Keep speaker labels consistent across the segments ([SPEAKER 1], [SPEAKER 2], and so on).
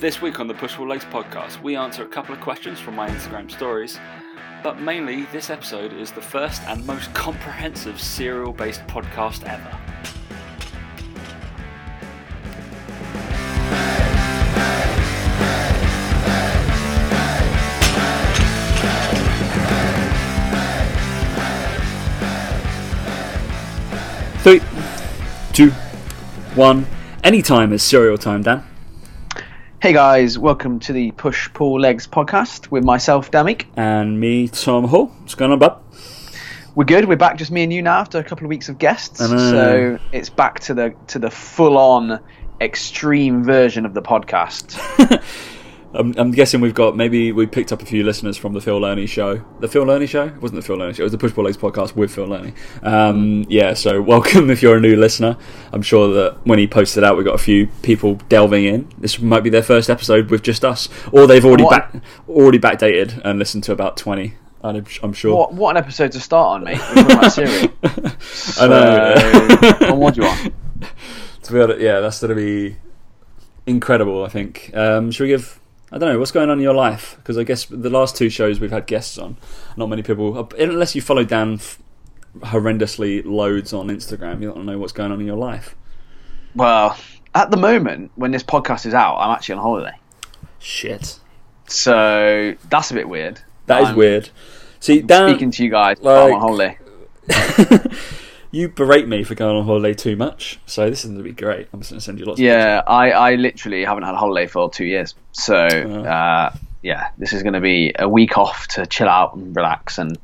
[SPEAKER 1] This week on the Push Pull Legs podcast, we answer a couple of questions from my Instagram stories, but mainly this episode is the first and most comprehensive serial based podcast ever. Three, two, one. Anytime is serial time, Dan.
[SPEAKER 2] Hey guys, welcome to the Push Pull Legs podcast with myself, Dan Meek.
[SPEAKER 1] And me, Tom Hall. What's going on, bub?
[SPEAKER 2] We're good. We're back, just me and you now after a couple of weeks of guests. So it's back to the to the full on extreme version of the podcast.
[SPEAKER 1] I'm, I'm guessing we've got maybe we picked up a few listeners from the Phil Loney show. The Phil Loney show? It wasn't the Phil Loney show. It was the Push Pull Legs podcast with Phil Loney. Um, yeah, so welcome if you're a new listener. I'm sure that when he posted out, we got a few people delving in. This might be their first episode with just us, or they've already
[SPEAKER 2] What-
[SPEAKER 1] back already backdated and listened to about 20. I'm, I'm sure.
[SPEAKER 2] what what an episode to start on, mate. We're talking about cereal.
[SPEAKER 1] I know.
[SPEAKER 2] So, what do you want?
[SPEAKER 1] to be honest, yeah, that's going to be incredible. I think. Um, should we give? I don't know what's going on in your life because I guess the last two shows we've had guests on. Not many people, unless you follow Dan f- horrendously loads on Instagram, you don't know what's going on in your life.
[SPEAKER 2] Well, at the moment, when this podcast is out, I'm actually on holiday.
[SPEAKER 1] Shit,
[SPEAKER 2] So that's a bit weird.
[SPEAKER 1] that is
[SPEAKER 2] I'm
[SPEAKER 1] weird. See, Dan,
[SPEAKER 2] Speaking to you guys, while I'm on holiday.
[SPEAKER 1] you berate me for going on holiday too much, so this is going to be great. I'm just going to send you lots. of
[SPEAKER 2] Yeah, I, I literally haven't had a holiday for two years. So, uh, yeah, this is going to be a week off to chill out and relax. And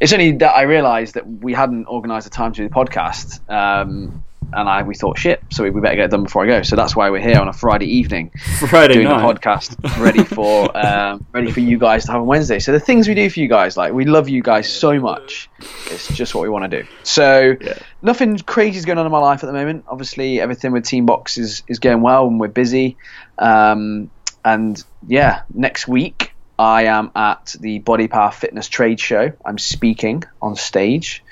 [SPEAKER 2] it's only that I realised that we hadn't organised a time to do the podcast. Um, and I we thought, shit, so we, we better get it done before I go. So that's why we're here on a Friday evening
[SPEAKER 1] Friday
[SPEAKER 2] doing
[SPEAKER 1] night.
[SPEAKER 2] the podcast, ready for um, ready for you guys to have on Wednesday. So the things we do for you guys, like we love you guys so much, it's just what we want to do. So
[SPEAKER 1] Yeah.
[SPEAKER 2] nothing crazy is going on in my life at the moment. Obviously, everything with Team Box is is going well and we're busy. Um, and yeah, next week I am at the Body Power Fitness Trade Show. I'm speaking on stage,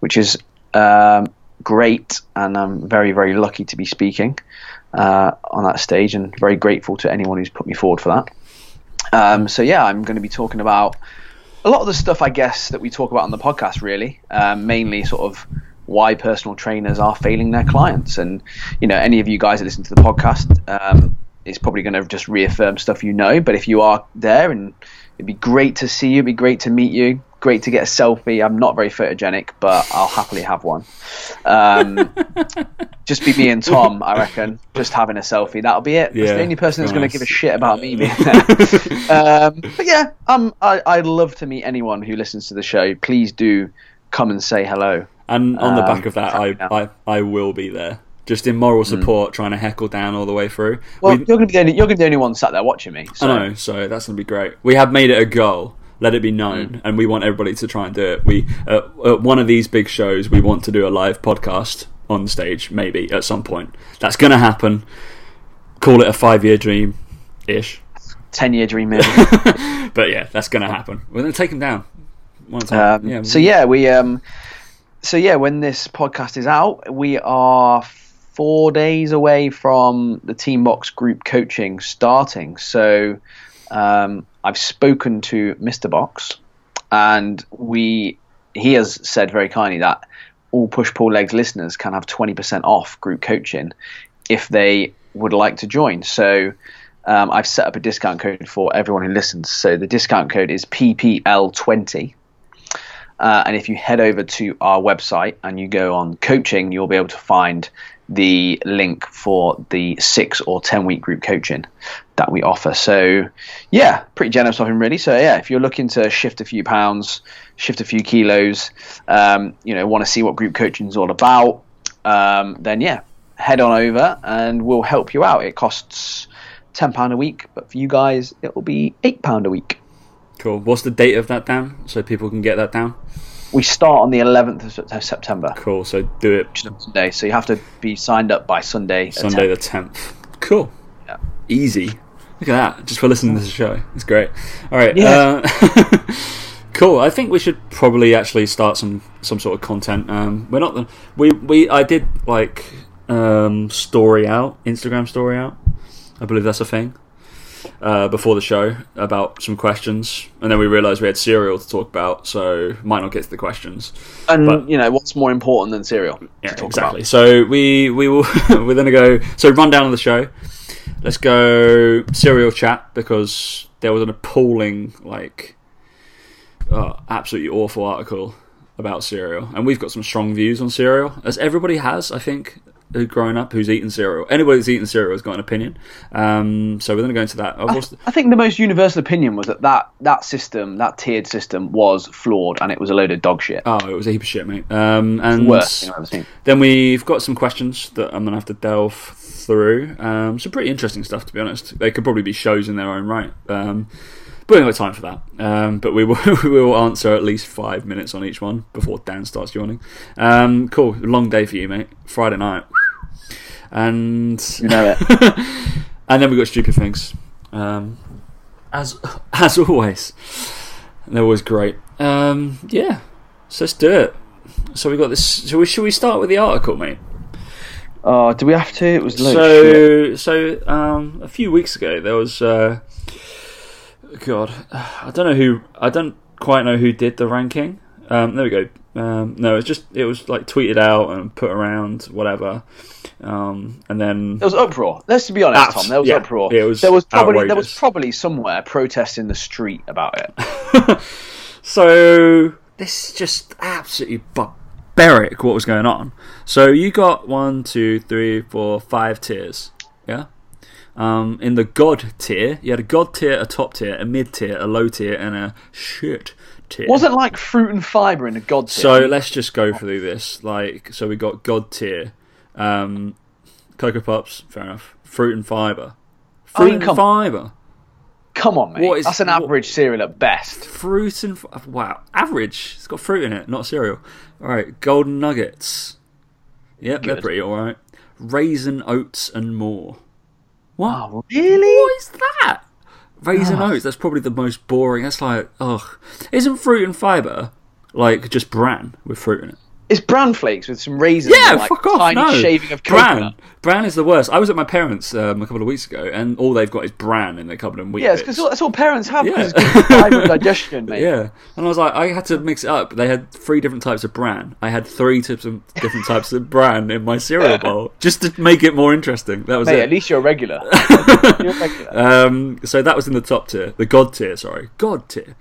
[SPEAKER 2] which is um, great, and I'm very very lucky to be speaking uh, on that stage, and very grateful to anyone who's put me forward for that. Um, so yeah, I'm going to be talking about a lot of the stuff I guess that we talk about on the podcast. Really, um, mainly sort of why personal trainers are failing their clients, and you know, any of you guys that listen to the podcast. Um, is probably going to just reaffirm stuff you know, but if you are there, and it'd be great to see you, it'd be great to meet you, great to get a selfie. I'm not very photogenic, but I'll happily have one. Um, just be me and Tom, I reckon. Just having a selfie. That'll be it. That's
[SPEAKER 1] Yeah,
[SPEAKER 2] the only person that's going to give a shit about me being there. um, but yeah, um, I, I'd love to meet anyone who listens to the show. Please do come and say hello.
[SPEAKER 1] And on the
[SPEAKER 2] Um,
[SPEAKER 1] back of that, I. I, I will be there. Just in moral support, trying to heckle Dan all the way through.
[SPEAKER 2] Well,
[SPEAKER 1] We-
[SPEAKER 2] you're going to be the only, you're going to be the only one sat there watching me. So.
[SPEAKER 1] I know, so that's going to be great. We have made it a goal. Let it be known,
[SPEAKER 2] Mm.
[SPEAKER 1] and we want everybody to try and do it. We uh, at one of these big shows, we want to do a live podcast on stage, maybe at some point. That's going to happen. Call it a five-year dream, ish.
[SPEAKER 2] Ten year dream, maybe.
[SPEAKER 1] But yeah, that's going to happen. We're going to take them down. One time.
[SPEAKER 2] Um,
[SPEAKER 1] yeah,
[SPEAKER 2] so yeah, we um, so yeah, when this podcast is out, we are four days away from the Team Box group coaching starting. So um, I've spoken to Mr. Box, and we he has said very kindly that all push pull legs listeners can have twenty percent off group coaching if they would like to join. So. Um, I've set up a discount code for everyone who listens. So the discount code is PPL20. Uh, and if you head over to our website and you go on coaching, you'll be able to find the link for the six or 10 week group coaching that we offer. So, yeah, pretty generous of him, really. So, yeah, if you're looking to shift a few pounds, shift a few kilos, um, you know, want to see what group coaching is all about, um, then yeah, head on over and we'll help you out. It costs £10 a week, but for you guys, it will be £8 a week.
[SPEAKER 1] cool. What's the date of that, Dan? So people can get that down.
[SPEAKER 2] We start on the 11th of September.
[SPEAKER 1] Cool. So do it
[SPEAKER 2] Sunday. So you have to be signed up by Sunday.
[SPEAKER 1] Sunday
[SPEAKER 2] 10.
[SPEAKER 1] the tenth. Cool.
[SPEAKER 2] Yeah.
[SPEAKER 1] Easy. Look at that. Just for listening to the show. It's great. All right.
[SPEAKER 2] Yeah.
[SPEAKER 1] Uh, cool. I think we should probably actually start some some sort of content. Um, we're not the we we I did like um story out Instagram story out. I believe that's a thing. uh, before the show about some questions, and then we realised we had cereal to talk about, so might not get to the questions.
[SPEAKER 2] And
[SPEAKER 1] But-
[SPEAKER 2] you know what's more important than cereal
[SPEAKER 1] Yeah,
[SPEAKER 2] to talk
[SPEAKER 1] exactly.
[SPEAKER 2] about?
[SPEAKER 1] So we we will we're gonna go. So rundown of the show. Let's go serial chat because there was an appalling, like, uh, absolutely awful article about cereal, and we've got some strong views on cereal, as everybody has, I think. Who grown up who's eaten cereal? Anybody that's eaten cereal has got an opinion. Um, so we're going to go into that. Of course,
[SPEAKER 2] I think the most universal opinion was that, that that system, that tiered system, was flawed and it was a load of dog shit.
[SPEAKER 1] oh, it was a heap of shit, mate. Um, and
[SPEAKER 2] Worst thing I've ever seen.
[SPEAKER 1] Then we've got some questions that I'm going to have to delve through. Um, some pretty interesting stuff, to be honest. They could probably be shows in their own right. Um, but we haven't got time for that. Um, but we will, we will answer at least five minutes on each one before Dan starts yawning. Um, cool. Long day for you, mate. Friday night. And
[SPEAKER 2] You know it.
[SPEAKER 1] and then we've got stupid things. Um, as as always. They're always great. Um, yeah. So let's do it. So we got this. So we, should we start with the article, mate?
[SPEAKER 2] Oh, do we have to? It was.
[SPEAKER 1] So, so um, a few weeks ago there was, uh, God, I don't know who, I don't quite know who did the ranking. Um, there we go. Um, no, it's just it was like tweeted out and put around, whatever. Um, and then
[SPEAKER 2] There was uproar. Let's be honest,
[SPEAKER 1] Abs-
[SPEAKER 2] Tom. There was
[SPEAKER 1] yeah,
[SPEAKER 2] uproar.
[SPEAKER 1] it was
[SPEAKER 2] there was probably there was probably somewhere protests in the street about it.
[SPEAKER 1] So this is just absolutely barbaric what was going on. So you got one, two, three, four, five tiers. Yeah. Um, in the God tier, you had a God tier, a top tier, a mid tier, a low tier, and a shit tier.
[SPEAKER 2] Wasn't like fruit and fibre in a god tier.
[SPEAKER 1] So let's just go through this. Like, so we got God tier, um, Cocoa Pops, fair enough. Fruit and fibre,
[SPEAKER 2] I
[SPEAKER 1] fruit
[SPEAKER 2] mean,
[SPEAKER 1] and
[SPEAKER 2] come-
[SPEAKER 1] fibre,
[SPEAKER 2] Come on, mate.
[SPEAKER 1] What is-
[SPEAKER 2] That's an
[SPEAKER 1] what-
[SPEAKER 2] average cereal at best.
[SPEAKER 1] fruit and wow, average. It's got fruit in it, not cereal. All right, golden nuggets. Yep, they're pretty all right. Raisin oats and more. What?
[SPEAKER 2] Oh, really?
[SPEAKER 1] What is that? Raisin
[SPEAKER 2] Ah.
[SPEAKER 1] oats. That's probably the most boring. That's like, ugh. Isn't fruit and fibre like just bran with fruit in it?
[SPEAKER 2] It's bran flakes with some raisins.
[SPEAKER 1] Yeah,
[SPEAKER 2] like,
[SPEAKER 1] fuck off.
[SPEAKER 2] Tiny
[SPEAKER 1] no,
[SPEAKER 2] shaving of
[SPEAKER 1] bran.
[SPEAKER 2] coconut.
[SPEAKER 1] Bran is the worst. I was at my parents' um, a couple of weeks ago, and all they've got is bran in their cupboard and wheat
[SPEAKER 2] Yeah, it's because that's all parents have.
[SPEAKER 1] Yeah.
[SPEAKER 2] It's good for fibre and digestion, mate.
[SPEAKER 1] Yeah, and I was like, I had to mix it up. They had three different types of bran. I had three types of different types of bran in my cereal bowl, just to make it more interesting. That was
[SPEAKER 2] Mate,
[SPEAKER 1] it.
[SPEAKER 2] at least you're regular. you're regular.
[SPEAKER 1] Um, so that was in the top tier, the God tier. Sorry, God tier.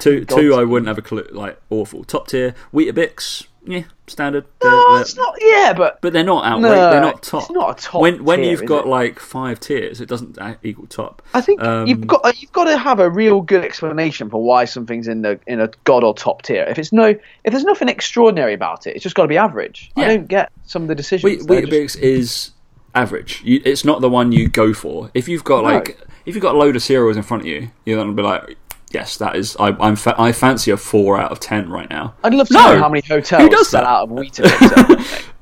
[SPEAKER 1] Two,
[SPEAKER 2] God
[SPEAKER 1] two. I wouldn't have a clue. Like awful. Top tier, Weetabix. Yeah, standard. They're-
[SPEAKER 2] no,
[SPEAKER 1] they're-
[SPEAKER 2] it's not. Yeah, but
[SPEAKER 1] but they're not outright.
[SPEAKER 2] No,
[SPEAKER 1] they're not top.
[SPEAKER 2] it's not a top
[SPEAKER 1] When when
[SPEAKER 2] tier,
[SPEAKER 1] you've got
[SPEAKER 2] it?
[SPEAKER 1] like five tiers, it doesn't equal top.
[SPEAKER 2] I think
[SPEAKER 1] Um,
[SPEAKER 2] you've got you've got to have a real good explanation for why something's in the in a god or top tier. If it's no, if there's nothing extraordinary about it, it's just got to be average. I don't get some of the decisions. They're just-
[SPEAKER 1] is average. You, it's not the one you go for. If you've got
[SPEAKER 2] No.
[SPEAKER 1] like, if you've got a load of cereals in front of you, you're gonna be like, yes, that is. I, I'm. Fa- I fancy a four out of ten right now.
[SPEAKER 2] I'd love to
[SPEAKER 1] No.
[SPEAKER 2] know how many hotels
[SPEAKER 1] Who does
[SPEAKER 2] sell
[SPEAKER 1] that?
[SPEAKER 2] out of Weetabix.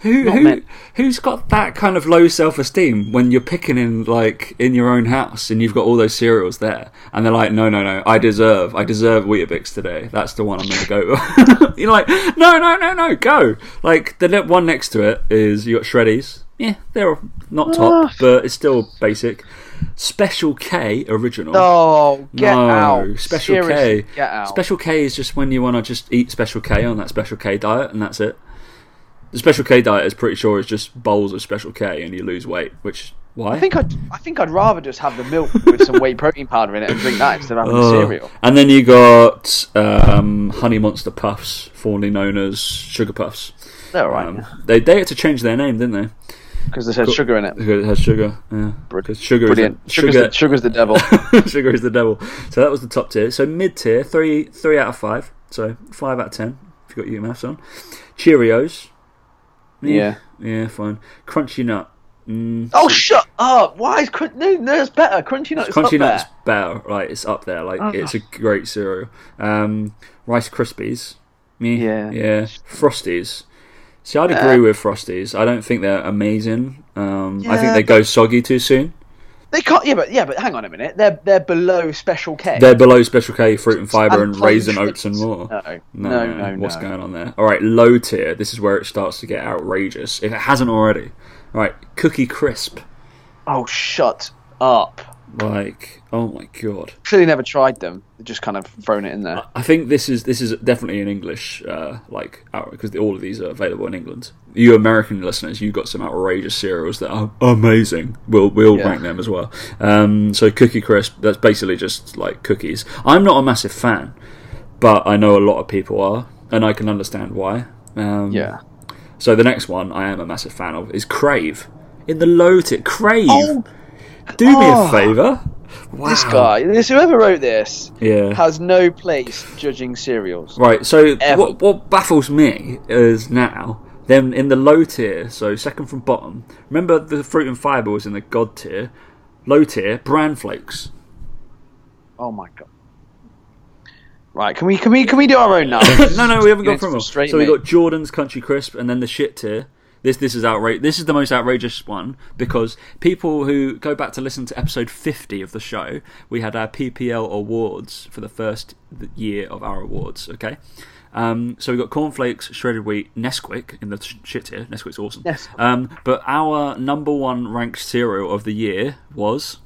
[SPEAKER 1] who, who who's got that kind of low self esteem when you're picking in like in your own house and you've got all those cereals there and they're like, no, no, no, I deserve, I deserve Weetabix today. That's the one I'm going to go. you're like, no, no, no, no, go. Like the one next to it is you got Shreddies. Yeah, they're not top, but it's still basic. Special K original.
[SPEAKER 2] oh, get
[SPEAKER 1] no,
[SPEAKER 2] out!
[SPEAKER 1] Special
[SPEAKER 2] Seriously,
[SPEAKER 1] K.
[SPEAKER 2] get out!
[SPEAKER 1] Special K is just when you want to just eat Special K on that Special K diet, and that's it. The Special K diet is pretty sure is just bowls of Special K, and you lose weight. Which why?
[SPEAKER 2] I think I'd I think I'd rather just have the milk with some whey protein powder in it and drink that instead of having the
[SPEAKER 1] Oh.
[SPEAKER 2] cereal.
[SPEAKER 1] And then you got um, Honey Monster Puffs, formerly known as Sugar Puffs.
[SPEAKER 2] They're all right
[SPEAKER 1] Um, they they had to change their name, didn't they?
[SPEAKER 2] Because they said sugar in it.
[SPEAKER 1] Because it has sugar. Yeah. Because sugar
[SPEAKER 2] Brilliant.
[SPEAKER 1] is
[SPEAKER 2] Sugar's,
[SPEAKER 1] sugar.
[SPEAKER 2] the, sugar's the devil.
[SPEAKER 1] sugar is the devil. So that was the top tier. So mid tier, three three out of five. So five out of ten. If you got your maths on. Cheerios.
[SPEAKER 2] Yeah.
[SPEAKER 1] Yeah, fine. Crunchy nut. Mm,
[SPEAKER 2] oh, shut up! Why is crun- no? No, it's better. Crunchy nuts.
[SPEAKER 1] Crunchy
[SPEAKER 2] up
[SPEAKER 1] nut's
[SPEAKER 2] there.
[SPEAKER 1] better. Right, it's up there. Like
[SPEAKER 2] Oh.
[SPEAKER 1] it's a great cereal. Um, Rice Krispies. Me.
[SPEAKER 2] Yeah.
[SPEAKER 1] Yeah. Frosties. See, I'd
[SPEAKER 2] Uh,
[SPEAKER 1] agree with Frosties. I don't think they're amazing. Um, I think they go soggy too soon.
[SPEAKER 2] They can't. Yeah, but yeah, but hang on a minute. They're they're below Special K.
[SPEAKER 1] They're below Special K, fruit and fiber, and
[SPEAKER 2] And
[SPEAKER 1] raisin oats and more.
[SPEAKER 2] No,
[SPEAKER 1] No,
[SPEAKER 2] no, no,
[SPEAKER 1] What's
[SPEAKER 2] no.
[SPEAKER 1] going on there? All right, low tier. This is where it starts to get outrageous. If it hasn't already. All right, Cookie Crisp.
[SPEAKER 2] Oh, shut up!
[SPEAKER 1] Like, oh my god.
[SPEAKER 2] Clearly never tried them. They've just kind of thrown it in there.
[SPEAKER 1] I think this is this is definitely an English uh, like because all of these are available in England. You American listeners, you got some outrageous cereals that are amazing. We'll we'll
[SPEAKER 2] Yeah.
[SPEAKER 1] rank them as well. Um, so Cookie Crisp, that's basically just like cookies. I'm not a massive fan, but I know a lot of people are, and I can understand why. Um,
[SPEAKER 2] Yeah.
[SPEAKER 1] So the next one I am a massive fan of is Crave. In the low tier, Crave.
[SPEAKER 2] Oh,
[SPEAKER 1] Do me a
[SPEAKER 2] oh.
[SPEAKER 1] favour. Wow.
[SPEAKER 2] this guy, this whoever wrote this,
[SPEAKER 1] Yeah.
[SPEAKER 2] has no place judging cereals.
[SPEAKER 1] Right, so
[SPEAKER 2] Ever.
[SPEAKER 1] what, what baffles me is now, then in the low tier, so second from bottom, remember the fruit and fibre was in the god tier, low tier, bran flakes.
[SPEAKER 2] Oh my god. Right, can we can we can we do our own now?
[SPEAKER 1] no, no, we haven't gone
[SPEAKER 2] It's
[SPEAKER 1] from them.
[SPEAKER 2] frustrating
[SPEAKER 1] So we got Jordan's Country Crisp and then the shit tier. This this is outrageous. This is the most outrageous one because people who go back to listen to episode 50 of the show, we had our PPL awards for the first year of our awards. Okay, um, so we got cornflakes, shredded wheat, Nesquik in the sh- shit tier. Nesquik's awesome.
[SPEAKER 2] Yes.
[SPEAKER 1] Um, but our number one ranked cereal of the year was.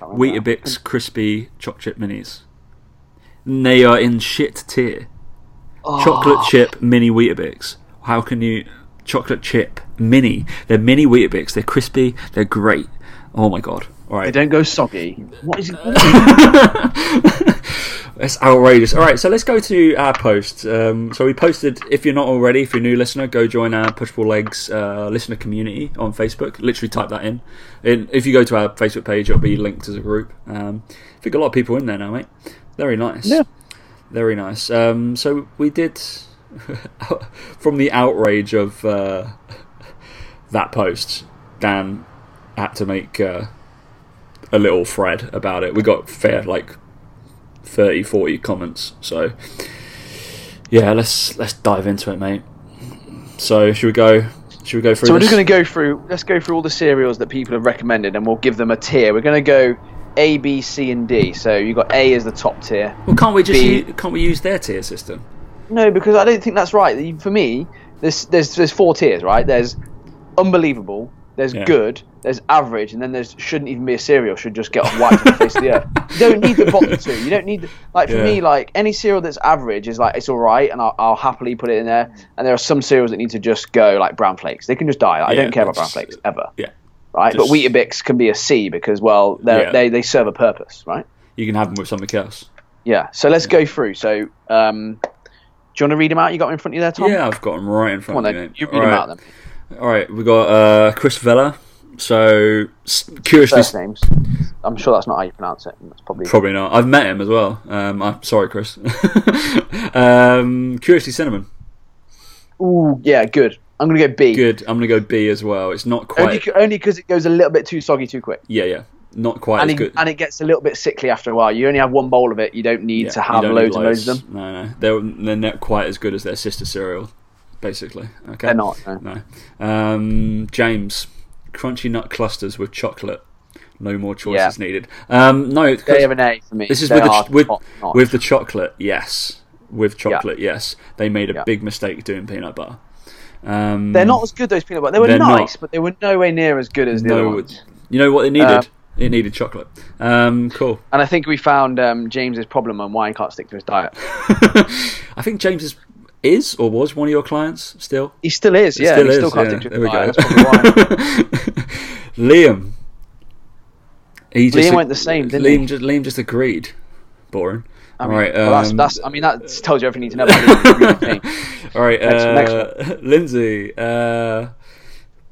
[SPEAKER 1] Weetabix crispy chocolate chip minis. They are in shit tier
[SPEAKER 2] Oh,
[SPEAKER 1] chocolate chip mini Weetabix. How can you chocolate chip mini? They're mini Weetabix. They're crispy. They're great. Oh my god! All right, They
[SPEAKER 2] don't go soggy. What is it?
[SPEAKER 1] that's outrageous. All right, so let's go to our post. Um, so we posted. If you're not already, if you're a new listener, go join our Push Pull Legs uh, listener community on Facebook. Literally type that in. in. If you go to our Facebook page, it'll be linked as a group. Um, I think a lot of people in there now, mate. Very nice.
[SPEAKER 2] Yeah.
[SPEAKER 1] Very nice. Um, so we did from the outrage of uh, that post. Dan had to make uh, a little thread about it. We got fair like 30, 40 comments. So yeah, let's let's dive into it, mate. So should we go? Should we go through?
[SPEAKER 2] So we're
[SPEAKER 1] this?
[SPEAKER 2] just going to go through. Let's go through all the cereals that people have recommended, and we'll give them a tier. We're going to go A, B, C, and D. So you got A as the top tier.
[SPEAKER 1] Well, can't we just
[SPEAKER 2] B.
[SPEAKER 1] u- can't we use their tier system?
[SPEAKER 2] No, because I don't think that's right. For me, there's there's there's four tiers, right? There's unbelievable, there's
[SPEAKER 1] Yeah.
[SPEAKER 2] good, there's average, and then there's shouldn't even be a cereal. Should just get wiped on the face of the earth. You don't need the bottom two. You don't need the, like for
[SPEAKER 1] Yeah.
[SPEAKER 2] me, like any cereal that's average is like it's all right, and I'll, I'll happily put it in there. And there are some cereals that need to just go, like brown flakes. They can just die. I
[SPEAKER 1] Yeah,
[SPEAKER 2] don't care about brown flakes ever.
[SPEAKER 1] Yeah,
[SPEAKER 2] right?
[SPEAKER 1] Just-
[SPEAKER 2] but Weetabix can be a C because, well, they they serve a purpose, right?
[SPEAKER 1] you can have them with something else.
[SPEAKER 2] Yeah. So let's go through. So, um, do you want to read them out? You got them in front of you there, Tom?
[SPEAKER 1] Yeah, I've got them right in front
[SPEAKER 2] Come on
[SPEAKER 1] of me.
[SPEAKER 2] then. You read
[SPEAKER 1] All
[SPEAKER 2] them
[SPEAKER 1] right.
[SPEAKER 2] out then.
[SPEAKER 1] All right, we got uh, Chris Vella. So curiously,
[SPEAKER 2] First names. I'm sure that's not how you pronounce it. That's probably.
[SPEAKER 1] probably not. I've met him as well. Um, I'm sorry, Chris. um, curiously, cinnamon.
[SPEAKER 2] Ooh, yeah, good. I'm gonna go B.
[SPEAKER 1] Good. I'm gonna go B as well. It's not quite.
[SPEAKER 2] only because it goes a little bit too soggy too quick,
[SPEAKER 1] yeah, yeah, not quite
[SPEAKER 2] and
[SPEAKER 1] as
[SPEAKER 2] it,
[SPEAKER 1] good.
[SPEAKER 2] and it gets a little bit sickly after a while. You only have one bowl of it. You don't need
[SPEAKER 1] Yeah,
[SPEAKER 2] to have
[SPEAKER 1] don't
[SPEAKER 2] loads and loads of them.
[SPEAKER 1] No, no, they're they're not quite as good as their sister cereal, basically. Okay,
[SPEAKER 2] They're not. No.
[SPEAKER 1] No. Um, James, crunchy nut clusters with chocolate. No more choices needed. Um, no,
[SPEAKER 2] They have an A for me.
[SPEAKER 1] this is
[SPEAKER 2] They
[SPEAKER 1] with the with, with the chocolate. Yes, with chocolate. Yes, they made a
[SPEAKER 2] Yeah.
[SPEAKER 1] big mistake doing peanut butter. Um,
[SPEAKER 2] They're not as good those peanut butter. They were
[SPEAKER 1] They're not.
[SPEAKER 2] nice, but they were nowhere near as good as the other ones.
[SPEAKER 1] you know what they needed?
[SPEAKER 2] Uh,
[SPEAKER 1] it needed chocolate. Um, cool.
[SPEAKER 2] And I think we found um, James's problem on why he can't stick to his diet.
[SPEAKER 1] I think James is, is or was one of your clients still.
[SPEAKER 2] He still is, yeah.
[SPEAKER 1] still
[SPEAKER 2] he
[SPEAKER 1] is,
[SPEAKER 2] still can't
[SPEAKER 1] yeah.
[SPEAKER 2] stick to
[SPEAKER 1] There
[SPEAKER 2] his
[SPEAKER 1] we
[SPEAKER 2] diet.
[SPEAKER 1] go.
[SPEAKER 2] That's.
[SPEAKER 1] Liam. He just,
[SPEAKER 2] Liam went the same, didn't
[SPEAKER 1] Liam
[SPEAKER 2] he?
[SPEAKER 1] Just, Liam just agreed. Boring.
[SPEAKER 2] I mean,
[SPEAKER 1] all right.
[SPEAKER 2] well, that's,
[SPEAKER 1] um,
[SPEAKER 2] that's, I mean, that tells you everything you need to know about Liam. Really,
[SPEAKER 1] all right.
[SPEAKER 2] Next-
[SPEAKER 1] uh,
[SPEAKER 2] next
[SPEAKER 1] Lindsay. Uh,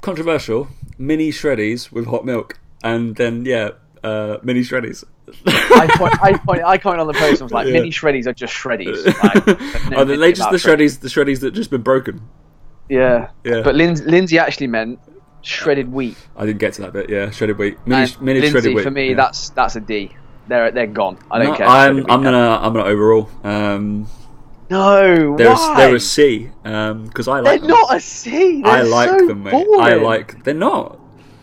[SPEAKER 1] controversial. Mini shreddies with hot milk, and then yeah, uh, mini shreddies.
[SPEAKER 2] I, point, I, point, I commented on the post and was like,
[SPEAKER 1] Yeah.
[SPEAKER 2] mini shreddies are just shreddies. Like,
[SPEAKER 1] Are they just the shreddies? The shreddies that just been broken.
[SPEAKER 2] Yeah.
[SPEAKER 1] Yeah.
[SPEAKER 2] But Lin- Lindsay actually meant shredded wheat.
[SPEAKER 1] I didn't get to that bit. Yeah, shredded wheat. Mini,
[SPEAKER 2] And
[SPEAKER 1] mini
[SPEAKER 2] Lindsay,
[SPEAKER 1] shredded wheat.
[SPEAKER 2] for me,
[SPEAKER 1] yeah.
[SPEAKER 2] that's that's a D. They're they're gone. I don't
[SPEAKER 1] No,
[SPEAKER 2] care.
[SPEAKER 1] I'm
[SPEAKER 2] Shredded
[SPEAKER 1] I'm gonna I'm gonna overrule. Um,
[SPEAKER 2] No,
[SPEAKER 1] they're
[SPEAKER 2] why?
[SPEAKER 1] a, they're a C. Um, because I
[SPEAKER 2] They're
[SPEAKER 1] like them.
[SPEAKER 2] not a C. They're
[SPEAKER 1] I like
[SPEAKER 2] so
[SPEAKER 1] them, mate.
[SPEAKER 2] Boring.
[SPEAKER 1] I like. They're not.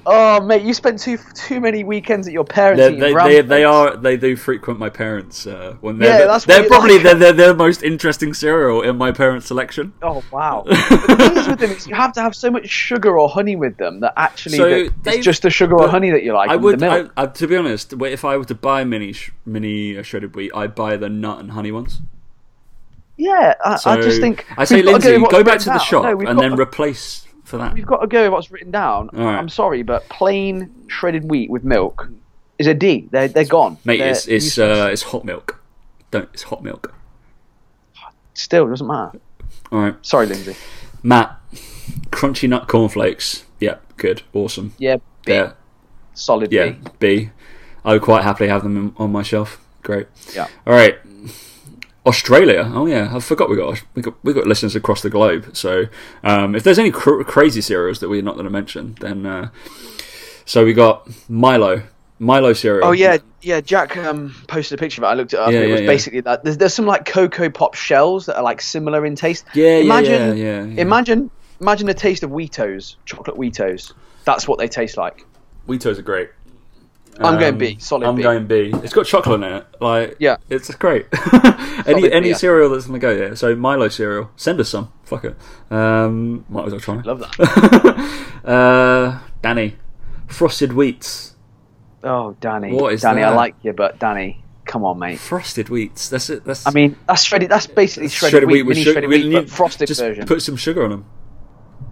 [SPEAKER 2] Oh, mate, you spent too too many weekends at your parents'
[SPEAKER 1] They, they, they, they are they do frequent my parents uh, when they're
[SPEAKER 2] Yeah, that's
[SPEAKER 1] they're probably
[SPEAKER 2] like.
[SPEAKER 1] they're, they're, they're the most interesting cereal in my parents' selection.
[SPEAKER 2] Oh wow! the thing is with them is you have to have so much sugar or honey with them that actually
[SPEAKER 1] So
[SPEAKER 2] it's just the sugar or honey that you like.
[SPEAKER 1] I would, I. I, to be honest, if I were to buy mini mini uh, shredded wheat, I'd buy the nut and honey ones.
[SPEAKER 2] yeah, I,
[SPEAKER 1] So
[SPEAKER 2] I just think
[SPEAKER 1] I say,
[SPEAKER 2] we've got to
[SPEAKER 1] Lindsay, go back to the shop
[SPEAKER 2] No,
[SPEAKER 1] and
[SPEAKER 2] got
[SPEAKER 1] then replace for that.
[SPEAKER 2] we've got to go with what's written down.
[SPEAKER 1] Right.
[SPEAKER 2] I'm sorry, but plain shredded wheat with milk is a D. They're they're gone.
[SPEAKER 1] Mate,
[SPEAKER 2] They're
[SPEAKER 1] it's it's uh, it's hot milk. Don't it's hot milk.
[SPEAKER 2] still doesn't matter.
[SPEAKER 1] All right,
[SPEAKER 2] Sorry, Lindsay.
[SPEAKER 1] Matt, crunchy nut cornflakes. Yeah, good, awesome.
[SPEAKER 2] Yeah, B.
[SPEAKER 1] Yeah,
[SPEAKER 2] solid
[SPEAKER 1] yeah.
[SPEAKER 2] B.
[SPEAKER 1] B. I would quite happily have them on my shelf. Great.
[SPEAKER 2] Yeah.
[SPEAKER 1] All right. Australia. Oh yeah, I forgot we got we got we got listeners across the globe. So um, if there's any cr- crazy cereals that we're not going to mention, then uh, so we got Milo, Milo cereal.
[SPEAKER 2] Oh yeah, yeah. Jack um, posted a picture of it. I looked it up.
[SPEAKER 1] Yeah,
[SPEAKER 2] it was
[SPEAKER 1] yeah, yeah.
[SPEAKER 2] basically that. There's, there's some like cocoa pop shells that are like similar in taste.
[SPEAKER 1] yeah, yeah,
[SPEAKER 2] imagine,
[SPEAKER 1] yeah, yeah, yeah.
[SPEAKER 2] imagine, imagine the taste of Weetos, chocolate Weetos. That's what they taste like.
[SPEAKER 1] Weetos are great.
[SPEAKER 2] I'm going
[SPEAKER 1] Um,
[SPEAKER 2] B, solid
[SPEAKER 1] I'm
[SPEAKER 2] B.
[SPEAKER 1] going B. It's got chocolate in it. Like
[SPEAKER 2] Yeah.
[SPEAKER 1] it's great. any
[SPEAKER 2] Solid
[SPEAKER 1] any
[SPEAKER 2] B, yeah.
[SPEAKER 1] cereal that's gonna go there. So Milo cereal, send us some. Fuck it. Um, might as well try.
[SPEAKER 2] Love that.
[SPEAKER 1] uh, Danny, frosted wheats.
[SPEAKER 2] Oh, Danny.
[SPEAKER 1] What is
[SPEAKER 2] Danny? I like you, but Danny, come on, mate.
[SPEAKER 1] Frosted wheats. That's it. That's
[SPEAKER 2] I mean, that's shredded. That's basically shredded, wheat,
[SPEAKER 1] with
[SPEAKER 2] mini
[SPEAKER 1] sugar.
[SPEAKER 2] shredded
[SPEAKER 1] we
[SPEAKER 2] wheat, but
[SPEAKER 1] need-
[SPEAKER 2] frosted
[SPEAKER 1] just
[SPEAKER 2] version.
[SPEAKER 1] Put some sugar on them.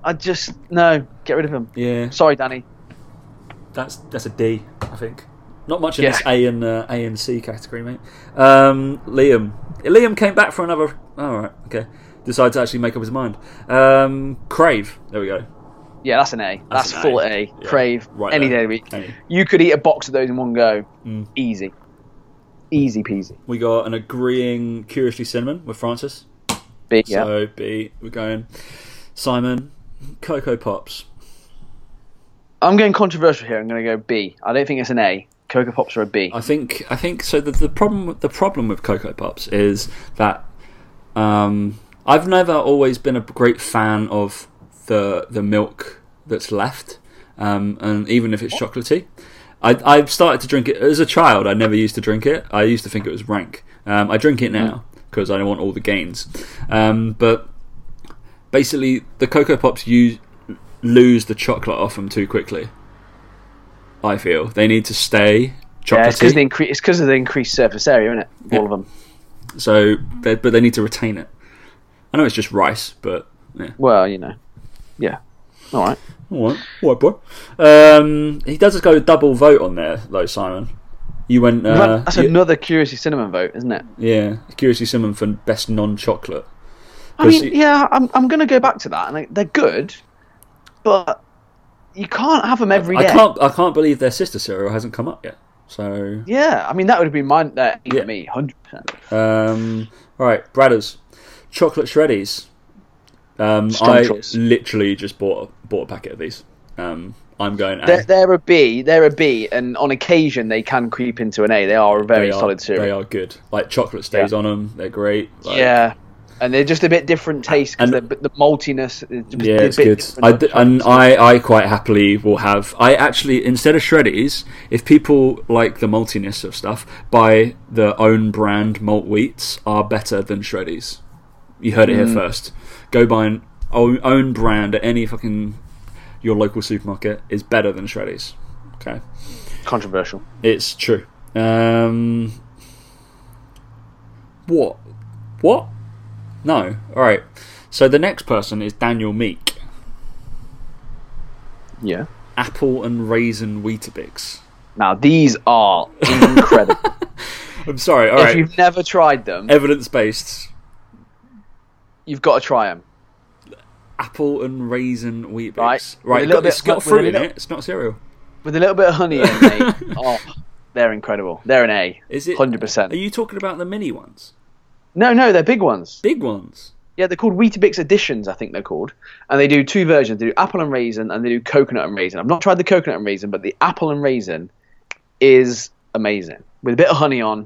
[SPEAKER 2] I just no, get rid of them.
[SPEAKER 1] Yeah,
[SPEAKER 2] Sorry, Danny.
[SPEAKER 1] That's that's a D. I think. Not much in
[SPEAKER 2] Yeah.
[SPEAKER 1] this A and uh, A and C category, mate. Um, Liam. Liam came back for another. All right, okay. Decided to actually make up his mind. Um, Crave. There we go.
[SPEAKER 2] Yeah, that's an A.
[SPEAKER 1] That's
[SPEAKER 2] That's,
[SPEAKER 1] an
[SPEAKER 2] full
[SPEAKER 1] A.
[SPEAKER 2] A.
[SPEAKER 1] Yeah,
[SPEAKER 2] Crave
[SPEAKER 1] right
[SPEAKER 2] any
[SPEAKER 1] there.
[SPEAKER 2] day of the week. You could eat a box of those in one go.
[SPEAKER 1] Mm.
[SPEAKER 2] Easy. Easy peasy.
[SPEAKER 1] We got an agreeing Curiously Cinnamon with Francis.
[SPEAKER 2] B. Yeah.
[SPEAKER 1] So B. We're going. Simon. Cocoa Pops.
[SPEAKER 2] I'm going controversial here. I'm going to go B. I don't think it's an A. Cocoa Pops are a B.
[SPEAKER 1] I think I think so. The, the problem with- the problem with Cocoa Pops is that um, I've never always been a great fan of the the milk that's left, um, and even if it's chocolatey. I, I've started to drink it as a child. I never used to drink it. I used to think it was rank. Um, I drink it now because I don't want all the gains. Um, but basically, the Cocoa Pops use, lose the chocolate off them too quickly. I feel they need to stay
[SPEAKER 2] yeah, it's because incre- it's because of the increased surface area, isn't it?
[SPEAKER 1] Yeah.
[SPEAKER 2] All of them.
[SPEAKER 1] So, they, but they need to retain it. I know it's just rice, but yeah.
[SPEAKER 2] Well, you know. Yeah. All right.
[SPEAKER 1] All right, all right, boy. Um, he does go double vote on there though, Simon. You went, uh,
[SPEAKER 2] That's
[SPEAKER 1] you-
[SPEAKER 2] another Curiously Cinnamon vote, isn't it?
[SPEAKER 1] yeah, Curiously Cinnamon for best non-chocolate.
[SPEAKER 2] I mean,
[SPEAKER 1] you-
[SPEAKER 2] yeah, I'm I'm going to go back to that, and they- they're good, but you can't have them every
[SPEAKER 1] I
[SPEAKER 2] day.
[SPEAKER 1] can't, I can't believe their sister cereal hasn't come up yet. So,
[SPEAKER 2] Yeah, I mean that would have been mine. That
[SPEAKER 1] Yeah.
[SPEAKER 2] me, hundred percent.
[SPEAKER 1] um, all right, Bradders, chocolate shreddies. Um, I
[SPEAKER 2] choice.
[SPEAKER 1] literally just bought a, bought a packet of these. Um, I'm going. A.
[SPEAKER 2] They're, they're a B. They're a B, and on occasion they can creep into an A. They are a very
[SPEAKER 1] are-
[SPEAKER 2] solid cereal.
[SPEAKER 1] They are good. Like chocolate stays
[SPEAKER 2] Yeah.
[SPEAKER 1] on them. They're great. Like,
[SPEAKER 2] yeah, and they're just a bit different taste because the, maltiness. Is just
[SPEAKER 1] Yeah,
[SPEAKER 2] a
[SPEAKER 1] it's
[SPEAKER 2] bit
[SPEAKER 1] good. I d- and. I, I quite happily will have. I actually instead of shreddies, if people like the maltiness of stuff, buy their own brand malt wheats are better than shreddies. You heard it
[SPEAKER 2] Mm.
[SPEAKER 1] here first. Go buy an own, own brand at any fucking your local supermarket is better than shreddies. Okay,
[SPEAKER 2] controversial.
[SPEAKER 1] it's true. Um, what? What? No. All right. So the next person is Daniel Meek.
[SPEAKER 2] Yeah.
[SPEAKER 1] apple and raisin Weetabix.
[SPEAKER 2] Now these are incredible.
[SPEAKER 1] I'm sorry. All
[SPEAKER 2] if
[SPEAKER 1] right,
[SPEAKER 2] you've never tried them,
[SPEAKER 1] evidence based.
[SPEAKER 2] you've got to try them.
[SPEAKER 1] Apple and raisin Weetabix.
[SPEAKER 2] Right.
[SPEAKER 1] right.
[SPEAKER 2] With a little
[SPEAKER 1] it's
[SPEAKER 2] bit-
[SPEAKER 1] got
[SPEAKER 2] with a
[SPEAKER 1] fruit in
[SPEAKER 2] little-
[SPEAKER 1] it. It's not cereal.
[SPEAKER 2] With a little bit of honey in, it. oh, they're incredible. They're an A.
[SPEAKER 1] Is it?
[SPEAKER 2] Hundred percent.
[SPEAKER 1] Are you talking about the mini ones?
[SPEAKER 2] No, no, they're big ones.
[SPEAKER 1] Big ones.
[SPEAKER 2] Yeah, they're called Weetabix Editions, I think they're called. And they do two versions. They do apple and raisin, and they do coconut and raisin. I've not tried the coconut and raisin, but the apple and raisin is amazing with a bit of honey on.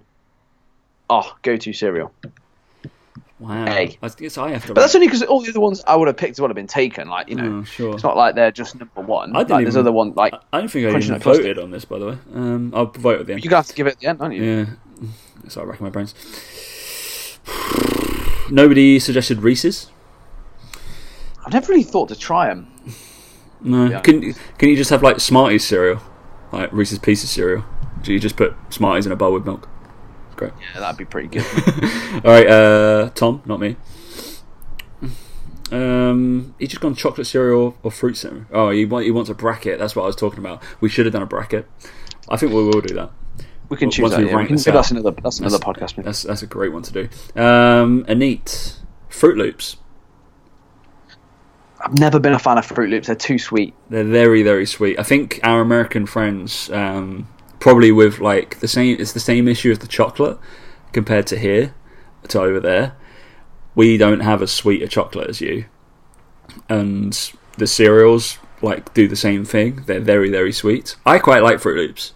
[SPEAKER 2] Oh, go-to cereal.
[SPEAKER 1] Wow.
[SPEAKER 2] A.
[SPEAKER 1] I guess I have to.
[SPEAKER 2] But that's only because all the other ones I would have picked would have been taken. Like you know,
[SPEAKER 1] Oh, sure.
[SPEAKER 2] it's not like they're just number one.
[SPEAKER 1] I
[SPEAKER 2] Like,
[SPEAKER 1] didn't
[SPEAKER 2] there's
[SPEAKER 1] even-
[SPEAKER 2] other one like
[SPEAKER 1] I don't think I even
[SPEAKER 2] Custard.
[SPEAKER 1] voted on this, by the way. Um, I'll vote at the end.
[SPEAKER 2] you're gonna have to give it at the end, aren't you?
[SPEAKER 1] Yeah. Sorry, racking my brains. Nobody suggested Reese's.
[SPEAKER 2] I've never really thought to try them.
[SPEAKER 1] No.
[SPEAKER 2] Yeah.
[SPEAKER 1] Can Can you just have like Smarties cereal, like Reese's Pieces cereal? Do you just put Smarties in a bowl with milk? Great.
[SPEAKER 2] Yeah, that'd be pretty good.
[SPEAKER 1] All right, uh, Tom, not me. Um, he just gone chocolate cereal or fruit cereal. Oh, he, want, he wants a bracket. That's what I was talking about. We should have done a bracket. I think we will do that.
[SPEAKER 2] We can choose that. Yeah. We can,
[SPEAKER 1] this
[SPEAKER 2] but
[SPEAKER 1] out.
[SPEAKER 2] that's another. That's another
[SPEAKER 1] That's-
[SPEAKER 2] podcast. maybe.
[SPEAKER 1] That's that's a great one to do. Um, Anit, Fruit Loops.
[SPEAKER 2] I've never been a fan of Fruit Loops. They're too sweet.
[SPEAKER 1] They're very very sweet. I think our American friends um, probably with like the same. It's the same issue as the chocolate compared to here to over there. We don't have as sweet a chocolate as you, and the cereals like do the same thing. They're very very sweet. I quite like Fruit Loops.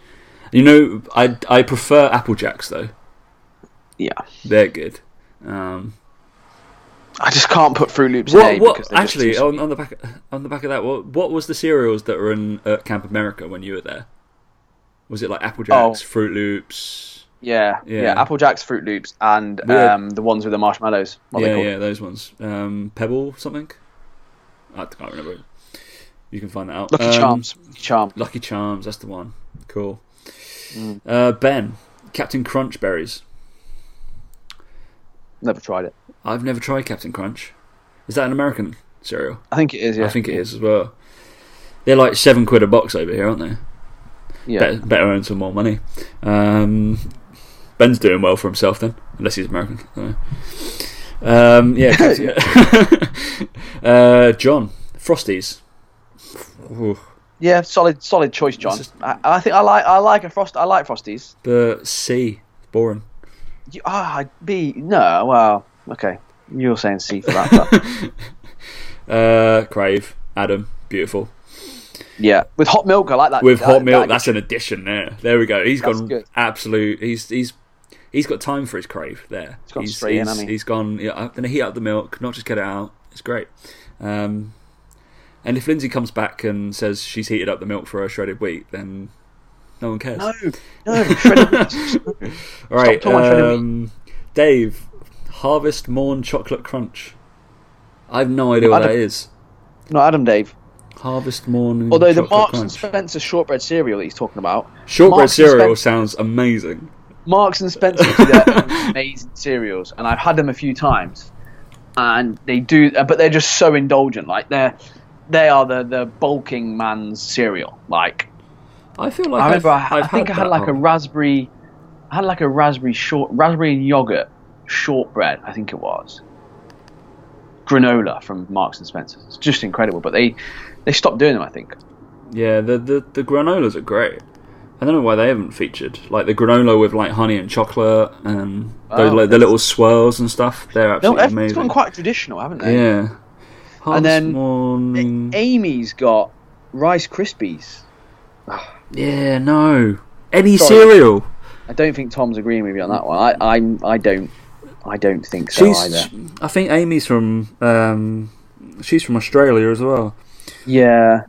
[SPEAKER 1] You know, I I prefer Apple Jacks though.
[SPEAKER 2] Yeah.
[SPEAKER 1] They're good. Um,
[SPEAKER 2] I just can't put Fruit Loops in
[SPEAKER 1] What, what
[SPEAKER 2] because they're just
[SPEAKER 1] actually on, on the back on the back of that? What what was the cereals that were in uh, Camp America when you were there? Was it like Apple Jacks,
[SPEAKER 2] Oh.
[SPEAKER 1] Fruit Loops?
[SPEAKER 2] Yeah,
[SPEAKER 1] Yeah.
[SPEAKER 2] yeah, Apple Jacks, Fruit Loops, and um, the ones with the marshmallows. What
[SPEAKER 1] yeah, yeah, those ones. Um, Pebble something. I can't remember. You can find that out.
[SPEAKER 2] Lucky
[SPEAKER 1] Um,
[SPEAKER 2] Charms. Lucky Charms.
[SPEAKER 1] Lucky Charms. That's the one. Cool.
[SPEAKER 2] Mm.
[SPEAKER 1] Uh, ben, Captain Crunch berries.
[SPEAKER 2] Never tried it.
[SPEAKER 1] I've never tried Captain Crunch. Is that an American cereal?
[SPEAKER 2] I think it is. Yeah,
[SPEAKER 1] I think it is as well. They're like seven quid a box over here, aren't they?
[SPEAKER 2] Yeah.
[SPEAKER 1] better, better earn some more money. Um, Ben's doing well for himself then, unless he's American. So. Um, yeah, uh, John Frosties. Ooh,
[SPEAKER 2] Yeah, solid, solid choice, John.
[SPEAKER 1] Just-
[SPEAKER 2] I, I think I like, I like a frost. I like frosties.
[SPEAKER 1] the C, boring.
[SPEAKER 2] You- Ah, B. No, well, okay. You're saying C for that. But
[SPEAKER 1] Uh, Crave, Adam, beautiful.
[SPEAKER 2] yeah, with hot milk, I like that.
[SPEAKER 1] With
[SPEAKER 2] that-
[SPEAKER 1] hot milk,
[SPEAKER 2] that-
[SPEAKER 1] that's an addition there. There we go. He's
[SPEAKER 2] That's
[SPEAKER 1] gone
[SPEAKER 2] good.
[SPEAKER 1] absolute. He's he's he's got time for his crave there.
[SPEAKER 2] He's gone
[SPEAKER 1] he's,
[SPEAKER 2] straight
[SPEAKER 1] he's,
[SPEAKER 2] hasn't he?
[SPEAKER 1] he's gone. Yeah, I'm gonna heat up the milk, not just get it out. It's great. Um, and if Lindsay comes back and says she's heated up the milk for her shredded wheat, then no one cares.
[SPEAKER 2] No, no, shredded wheat.
[SPEAKER 1] All right,
[SPEAKER 2] talking shredded wheat.
[SPEAKER 1] um, Dave, Harvest Morn Chocolate Crunch. I have no idea what
[SPEAKER 2] Adam-
[SPEAKER 1] that is.
[SPEAKER 2] Not Adam, Dave.
[SPEAKER 1] Harvest Morn.
[SPEAKER 2] Although the
[SPEAKER 1] Chocolate
[SPEAKER 2] Marks and Spencer shortbread cereal that he's talking about,
[SPEAKER 1] shortbread
[SPEAKER 2] Marks
[SPEAKER 1] cereal
[SPEAKER 2] Spencer-
[SPEAKER 1] sounds amazing.
[SPEAKER 2] Marks and Spencer do their amazing cereals, and I've had them a few times, and they do, but they're just so indulgent. Like they're, they are the the bulking man's cereal. Like
[SPEAKER 1] I feel like
[SPEAKER 2] I remember,
[SPEAKER 1] I've,
[SPEAKER 2] I, I
[SPEAKER 1] I've
[SPEAKER 2] think I had like a raspberry, I had like a raspberry short, raspberry and yogurt shortbread. I think it was granola from Marks and Spencer. It's just incredible, but they they stopped doing them. I think.
[SPEAKER 1] Yeah, the, the the granolas are great. I don't know why they haven't featured like the granola with like honey and chocolate and those
[SPEAKER 2] Oh,
[SPEAKER 1] like the little swirls and stuff. They're
[SPEAKER 2] No,
[SPEAKER 1] absolutely
[SPEAKER 2] everyone's
[SPEAKER 1] amazing.
[SPEAKER 2] gone quite traditional, haven't they?
[SPEAKER 1] yeah. Harvest
[SPEAKER 2] then-
[SPEAKER 1] morning.
[SPEAKER 2] Amy's got Rice Krispies.
[SPEAKER 1] Yeah, no. Any
[SPEAKER 2] Sorry.
[SPEAKER 1] cereal.
[SPEAKER 2] I don't think Tom's agreeing with me on that one. I, I'm, I don't, I don't think so
[SPEAKER 1] She's.
[SPEAKER 2] either.
[SPEAKER 1] I think Amy's from. Um, she's from Australia as well.
[SPEAKER 2] Yeah,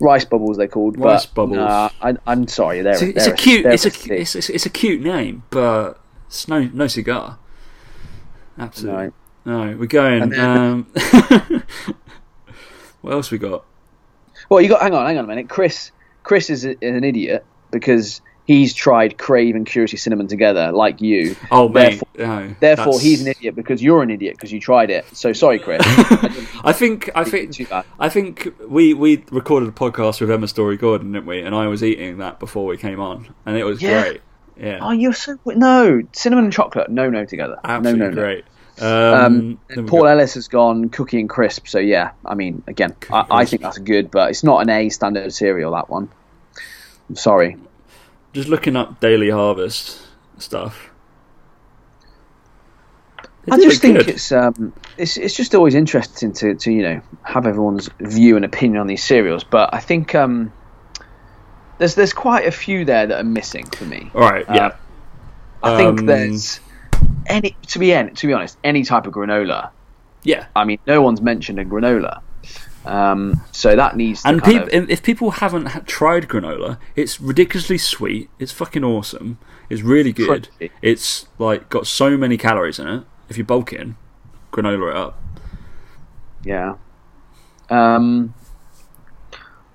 [SPEAKER 2] rice bubbles they're called.
[SPEAKER 1] Rice bubbles.
[SPEAKER 2] Nah, I, I'm sorry, they're
[SPEAKER 1] It's a, it's
[SPEAKER 2] they're
[SPEAKER 1] a cute. It's a, it's, it's, it's a cute name, but it's no no cigar. Absolutely.
[SPEAKER 2] No.
[SPEAKER 1] No, we're going.
[SPEAKER 2] Then-
[SPEAKER 1] Um, what else we got?
[SPEAKER 2] Well, you got hang on, hang on a minute. Chris, Chris is, a, is an idiot because he's tried Crave and Curiously Cinnamon together, like you.
[SPEAKER 1] Oh, mate.
[SPEAKER 2] Therefore-
[SPEAKER 1] no,
[SPEAKER 2] Therefore,
[SPEAKER 1] that's-
[SPEAKER 2] he's an idiot because you're an idiot because you tried it. So sorry, Chris.
[SPEAKER 1] I think. I think. I think we we recorded a podcast with Emma Story Gordon, didn't we? And I was eating that before we came on, and it was
[SPEAKER 2] Yeah.
[SPEAKER 1] great. Yeah,
[SPEAKER 2] Oh, you're so no cinnamon and chocolate. No, no together.
[SPEAKER 1] absolutely
[SPEAKER 2] no, no, no.
[SPEAKER 1] Um,
[SPEAKER 2] Um,
[SPEAKER 1] then
[SPEAKER 2] and
[SPEAKER 1] we
[SPEAKER 2] Paul Ellis has gone cookie and crisp. So yeah, I mean, again, I, I think that's good, but it's not an A standard cereal. That one. I'm sorry.
[SPEAKER 1] just looking up Daily Harvest stuff.
[SPEAKER 2] I just think
[SPEAKER 1] good.
[SPEAKER 2] it's um, it's it's just always interesting to, to you know have everyone's view and opinion on these cereals. But I think um, there's there's quite a few there that are missing for me.
[SPEAKER 1] all right. Yeah,
[SPEAKER 2] Uh, I think
[SPEAKER 1] Um,
[SPEAKER 2] there's any to be en- to be honest, any type of granola.
[SPEAKER 1] Yeah.
[SPEAKER 2] I mean, no one's mentioned a granola, um, so that needs. To
[SPEAKER 1] And peop
[SPEAKER 2] of-
[SPEAKER 1] if if people haven't ha- tried granola, it's ridiculously sweet. It's fucking awesome. It's really good.
[SPEAKER 2] Crunchy.
[SPEAKER 1] It's like got so many calories in it. If you bulk in, granola it up.
[SPEAKER 2] Yeah. Um,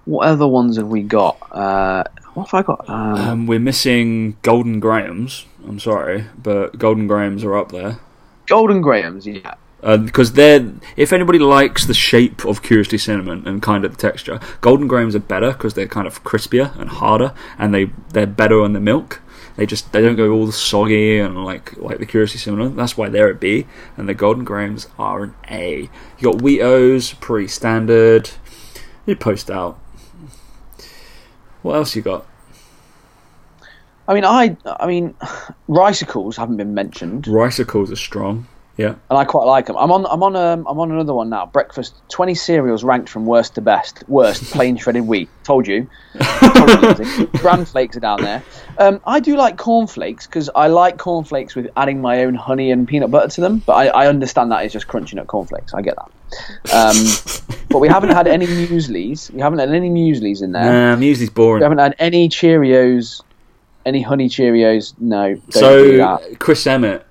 [SPEAKER 2] what other ones have we got? Uh, what have I got? Um,
[SPEAKER 1] Um, we're missing Golden Grahams. I'm sorry, but Golden Grahams are up there.
[SPEAKER 2] Golden Grahams, yeah.
[SPEAKER 1] Uh, because they're if anybody likes the shape of curiously cinnamon and kind of the texture, golden grahams are better because they're kind of crispier and harder, and they they're better on the milk. They just they don't go all soggy and like like the curiously cinnamon. That's why they're a B, and the golden grahams are an A. You got Weetos, pretty standard. You post out. What else you got?
[SPEAKER 2] I mean, I, I mean, ricicles haven't been mentioned,
[SPEAKER 1] Ricicles are strong. Yeah.
[SPEAKER 2] and I quite like them. I'm on, I'm on, um, I'm on another one now. Breakfast, 20 cereals ranked from worst to best. Worst, plain shredded wheat. Told you. Told you Bran flakes are down there. Um, I do like cornflakes because I like cornflakes with adding my own honey and peanut butter to them. But I, I understand that is just crunching up cornflakes. I get that. Um, but we haven't had any mueslis. We haven't had any mueslis in there.
[SPEAKER 1] Nah, muesli's boring.
[SPEAKER 2] We haven't had any Cheerios, any honey Cheerios. No.
[SPEAKER 1] So. Chris Emmett,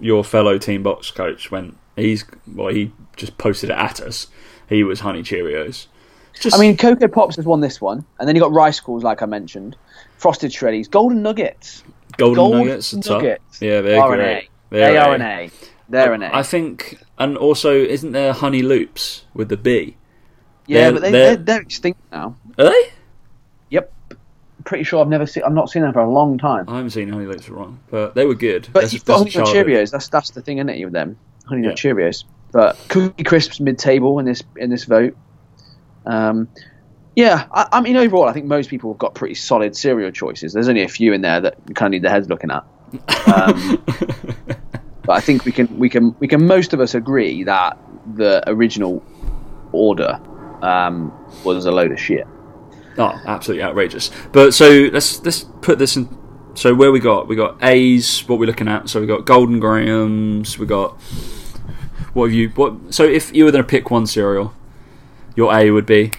[SPEAKER 1] your fellow team box coach, when he's well, he just posted it at us. He was honey Cheerios. Just,
[SPEAKER 2] I mean, Cocoa Pops has won this one, and then you got Ricicles, like I mentioned, Frosted Shreddies, Golden Nuggets.
[SPEAKER 1] golden,
[SPEAKER 2] Golden
[SPEAKER 1] nuggets. are.
[SPEAKER 2] Nuggets
[SPEAKER 1] Yeah, they're
[SPEAKER 2] are an
[SPEAKER 1] great. They're
[SPEAKER 2] They are an A. They're an A.
[SPEAKER 1] I think, and also, isn't there honey loops with the B?
[SPEAKER 2] yeah,
[SPEAKER 1] they're-
[SPEAKER 2] but they,
[SPEAKER 1] they're-
[SPEAKER 2] they're, they're extinct now.
[SPEAKER 1] Are they?
[SPEAKER 2] Yep. Pretty sure I've never seen. I've not seen them for a long time.
[SPEAKER 1] I haven't seen honey loops for wrong, but they were good.
[SPEAKER 2] But
[SPEAKER 1] That's-
[SPEAKER 2] you've got
[SPEAKER 1] that's
[SPEAKER 2] Honey Nut. Cheerios. That's that's the thing, isn't it? With them, Honey Nut Cheerios. But Cookie Crisps mid-table in this in this vote. Um, yeah, I, I mean overall, I think most people have got pretty solid cereal choices. There's only a few in there that kind of need their heads looking at. Um, but I think we can we can we can most of us agree that the original order um, was a load of shit.
[SPEAKER 1] Oh, absolutely outrageous. But so let's let's put this in. So where we got we got A's. What we're looking at. So we got Golden Grahams. We got what have you? What? So if you were going to pick one cereal, your A would be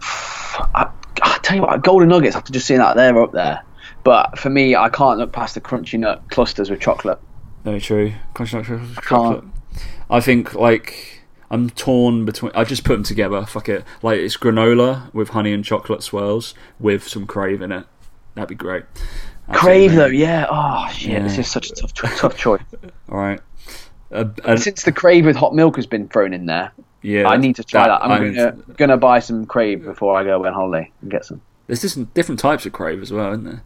[SPEAKER 2] I, I tell you what, Golden Nuggets. After just seeing that, they're up there. But for me, I can't look past the crunchy nut clusters with chocolate.
[SPEAKER 1] very true. Crunchy Nut
[SPEAKER 2] can't.
[SPEAKER 1] chocolate. I think like I'm torn between. I just put them together. Fuck it. Like it's granola with honey and chocolate swirls with some crave in it. That'd be great.
[SPEAKER 2] Crave
[SPEAKER 1] Absolutely.
[SPEAKER 2] though, yeah. Oh shit,
[SPEAKER 1] Yeah.
[SPEAKER 2] this is such a tough, tough choice.
[SPEAKER 1] All right. Uh, and,
[SPEAKER 2] Since the crave with hot milk has been thrown in there,
[SPEAKER 1] yeah,
[SPEAKER 2] I need to try that. I'm
[SPEAKER 1] I mean,
[SPEAKER 2] gonna, gonna buy some crave before I go away on holiday and get some.
[SPEAKER 1] There's different different types of crave as well, isn't there?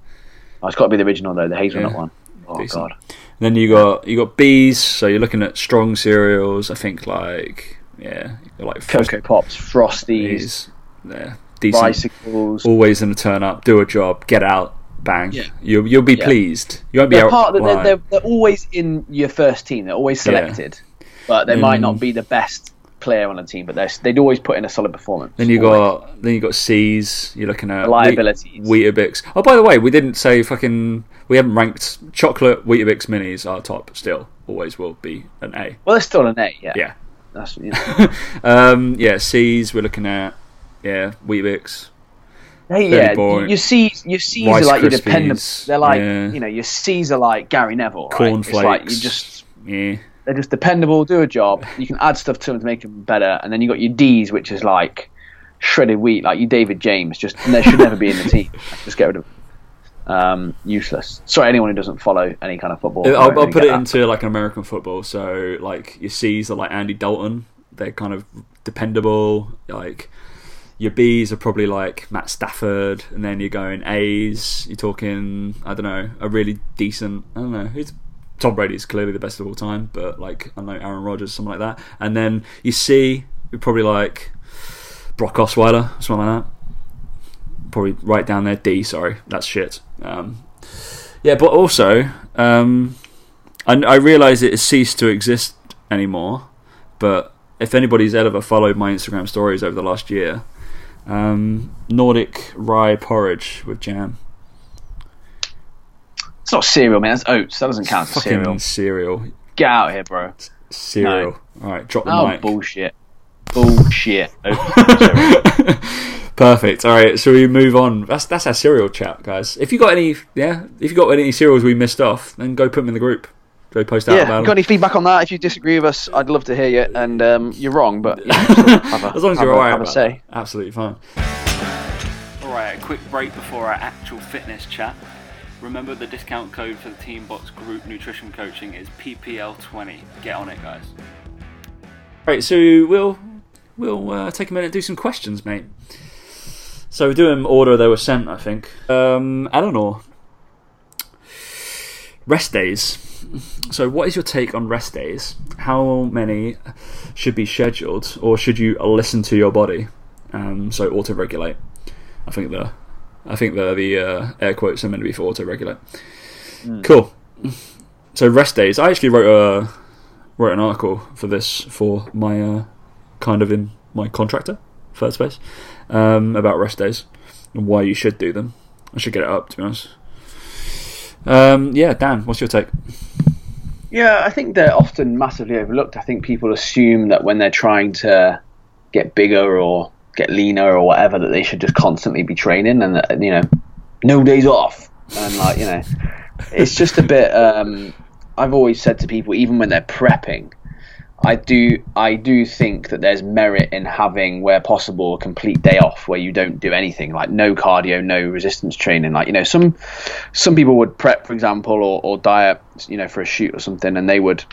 [SPEAKER 2] Oh, it's got to be the original though, the hazelnut
[SPEAKER 1] Yeah.
[SPEAKER 2] one. Oh
[SPEAKER 1] Decent.
[SPEAKER 2] god.
[SPEAKER 1] Then you got you got bees, so you're looking at strong cereals. I think like yeah, you're like
[SPEAKER 2] Cocoa Pops, Frosties,
[SPEAKER 1] yeah, decent.
[SPEAKER 2] Ricicles.
[SPEAKER 1] Always going to turn up, do a job, get out, bang.
[SPEAKER 2] Yeah.
[SPEAKER 1] You'll you'll be
[SPEAKER 2] Yeah.
[SPEAKER 1] pleased. You won't be
[SPEAKER 2] They're
[SPEAKER 1] out.
[SPEAKER 2] part of the, they're, they're, they're always in your first team. They're always
[SPEAKER 1] Yeah.
[SPEAKER 2] selected, but they might not mm. be the best player on the team. But they're, they'd always put in a solid performance.
[SPEAKER 1] Then you
[SPEAKER 2] Always.
[SPEAKER 1] got then you got C's. You're looking at
[SPEAKER 2] Liabilities.
[SPEAKER 1] Wheat, Weetabix. Oh, by the way, we didn't say fucking. We haven't ranked chocolate Weetabix minis are top. Still, always will be an A.
[SPEAKER 2] well, it's still an A. Yeah,
[SPEAKER 1] Yeah.
[SPEAKER 2] That's you know.
[SPEAKER 1] um, yeah, C's. We're looking at yeah Weetabix.
[SPEAKER 2] Hey, yeah,
[SPEAKER 1] boring.
[SPEAKER 2] your C's, your C's are like your dependable.
[SPEAKER 1] Krispies,
[SPEAKER 2] They're like
[SPEAKER 1] yeah.
[SPEAKER 2] you know your C's are like Gary Neville. Right? It's like
[SPEAKER 1] Cornflakes.
[SPEAKER 2] you just
[SPEAKER 1] Yeah.
[SPEAKER 2] They're just dependable. Do a job. You can add stuff to them to make them better, and then you got your D's, which is like shredded wheat, like you David James. Just they should never be in the team. Just get rid of. Them. Um, useless. Sorry, anyone who doesn't follow any kind of football.
[SPEAKER 1] I'll, I'll
[SPEAKER 2] really
[SPEAKER 1] put it
[SPEAKER 2] that.
[SPEAKER 1] into like an American football. So like your C's are like Andy Dalton. They're kind of dependable. Like your B's are probably like Matt Stafford, and then you're going A's. You're talking I don't know a really decent. I don't know who's. Tom Brady is clearly the best of all time, but like I know Aaron Rodgers, something like that. And then you see, probably like Brock Osweiler, something like that. Probably right down there. D, sorry, that's shit. Um, yeah, but also, um, I, I realise it has ceased to exist anymore. But if anybody's ever followed my Instagram stories over the last year, um, Nordic rye porridge with jam.
[SPEAKER 2] It's not cereal, man. That's oats. That doesn't count as
[SPEAKER 1] Fucking
[SPEAKER 2] cereal.
[SPEAKER 1] cereal.
[SPEAKER 2] Get out of here, bro.
[SPEAKER 1] Cereal. All right, drop the
[SPEAKER 2] Oh,
[SPEAKER 1] mic.
[SPEAKER 2] bullshit. Bullshit. Oats.
[SPEAKER 1] Perfect. All right, so we move on. That's that's our cereal chat, guys. If you got any, yeah, if you got any cereals we missed off, then go put them in the group. Go post out
[SPEAKER 2] yeah,
[SPEAKER 1] about
[SPEAKER 2] got
[SPEAKER 1] them.
[SPEAKER 2] any feedback on that? If you disagree with us, I'd love to hear you. And um, you're wrong, but you know, have a-
[SPEAKER 1] as long as you're
[SPEAKER 2] a-
[SPEAKER 1] alright
[SPEAKER 2] have a
[SPEAKER 1] about
[SPEAKER 2] say.
[SPEAKER 1] that. Absolutely fine. Alright, a quick break before our actual fitness chat. Remember the discount code for the Team Box Group Nutrition Coaching is PPL20. Get on it, guys. Right, so we'll we'll uh, take a minute and do some questions, mate. So we do them order they were sent, I think. Um, Eleanor, rest days. So, what is your take on rest days? How many should be scheduled, or should you listen to your body? Um, so, auto regulate. I think the, I think the the uh, air quotes are meant to be for auto regulate. Cool. So, rest days. I actually wrote a wrote an article for this for my uh, kind of in my contractor, first Space, um, about rest days and why you should do them. I should get it up to be honest. Um, yeah, Dan, what's your take?
[SPEAKER 2] Yeah, I think they're often massively overlooked. I think people assume that when they're trying to get bigger or get leaner or whatever, that they should just constantly be training and you know, no days off. And like, you know, it's just a bit. Um, I've always said to people, even when they're prepping, I do I do think that there's merit in having, where possible, a complete day off where you don't do anything, like no cardio, no resistance training. Like you know, some some people would prep, for example, or, or diet, you know, for a shoot or something, and they would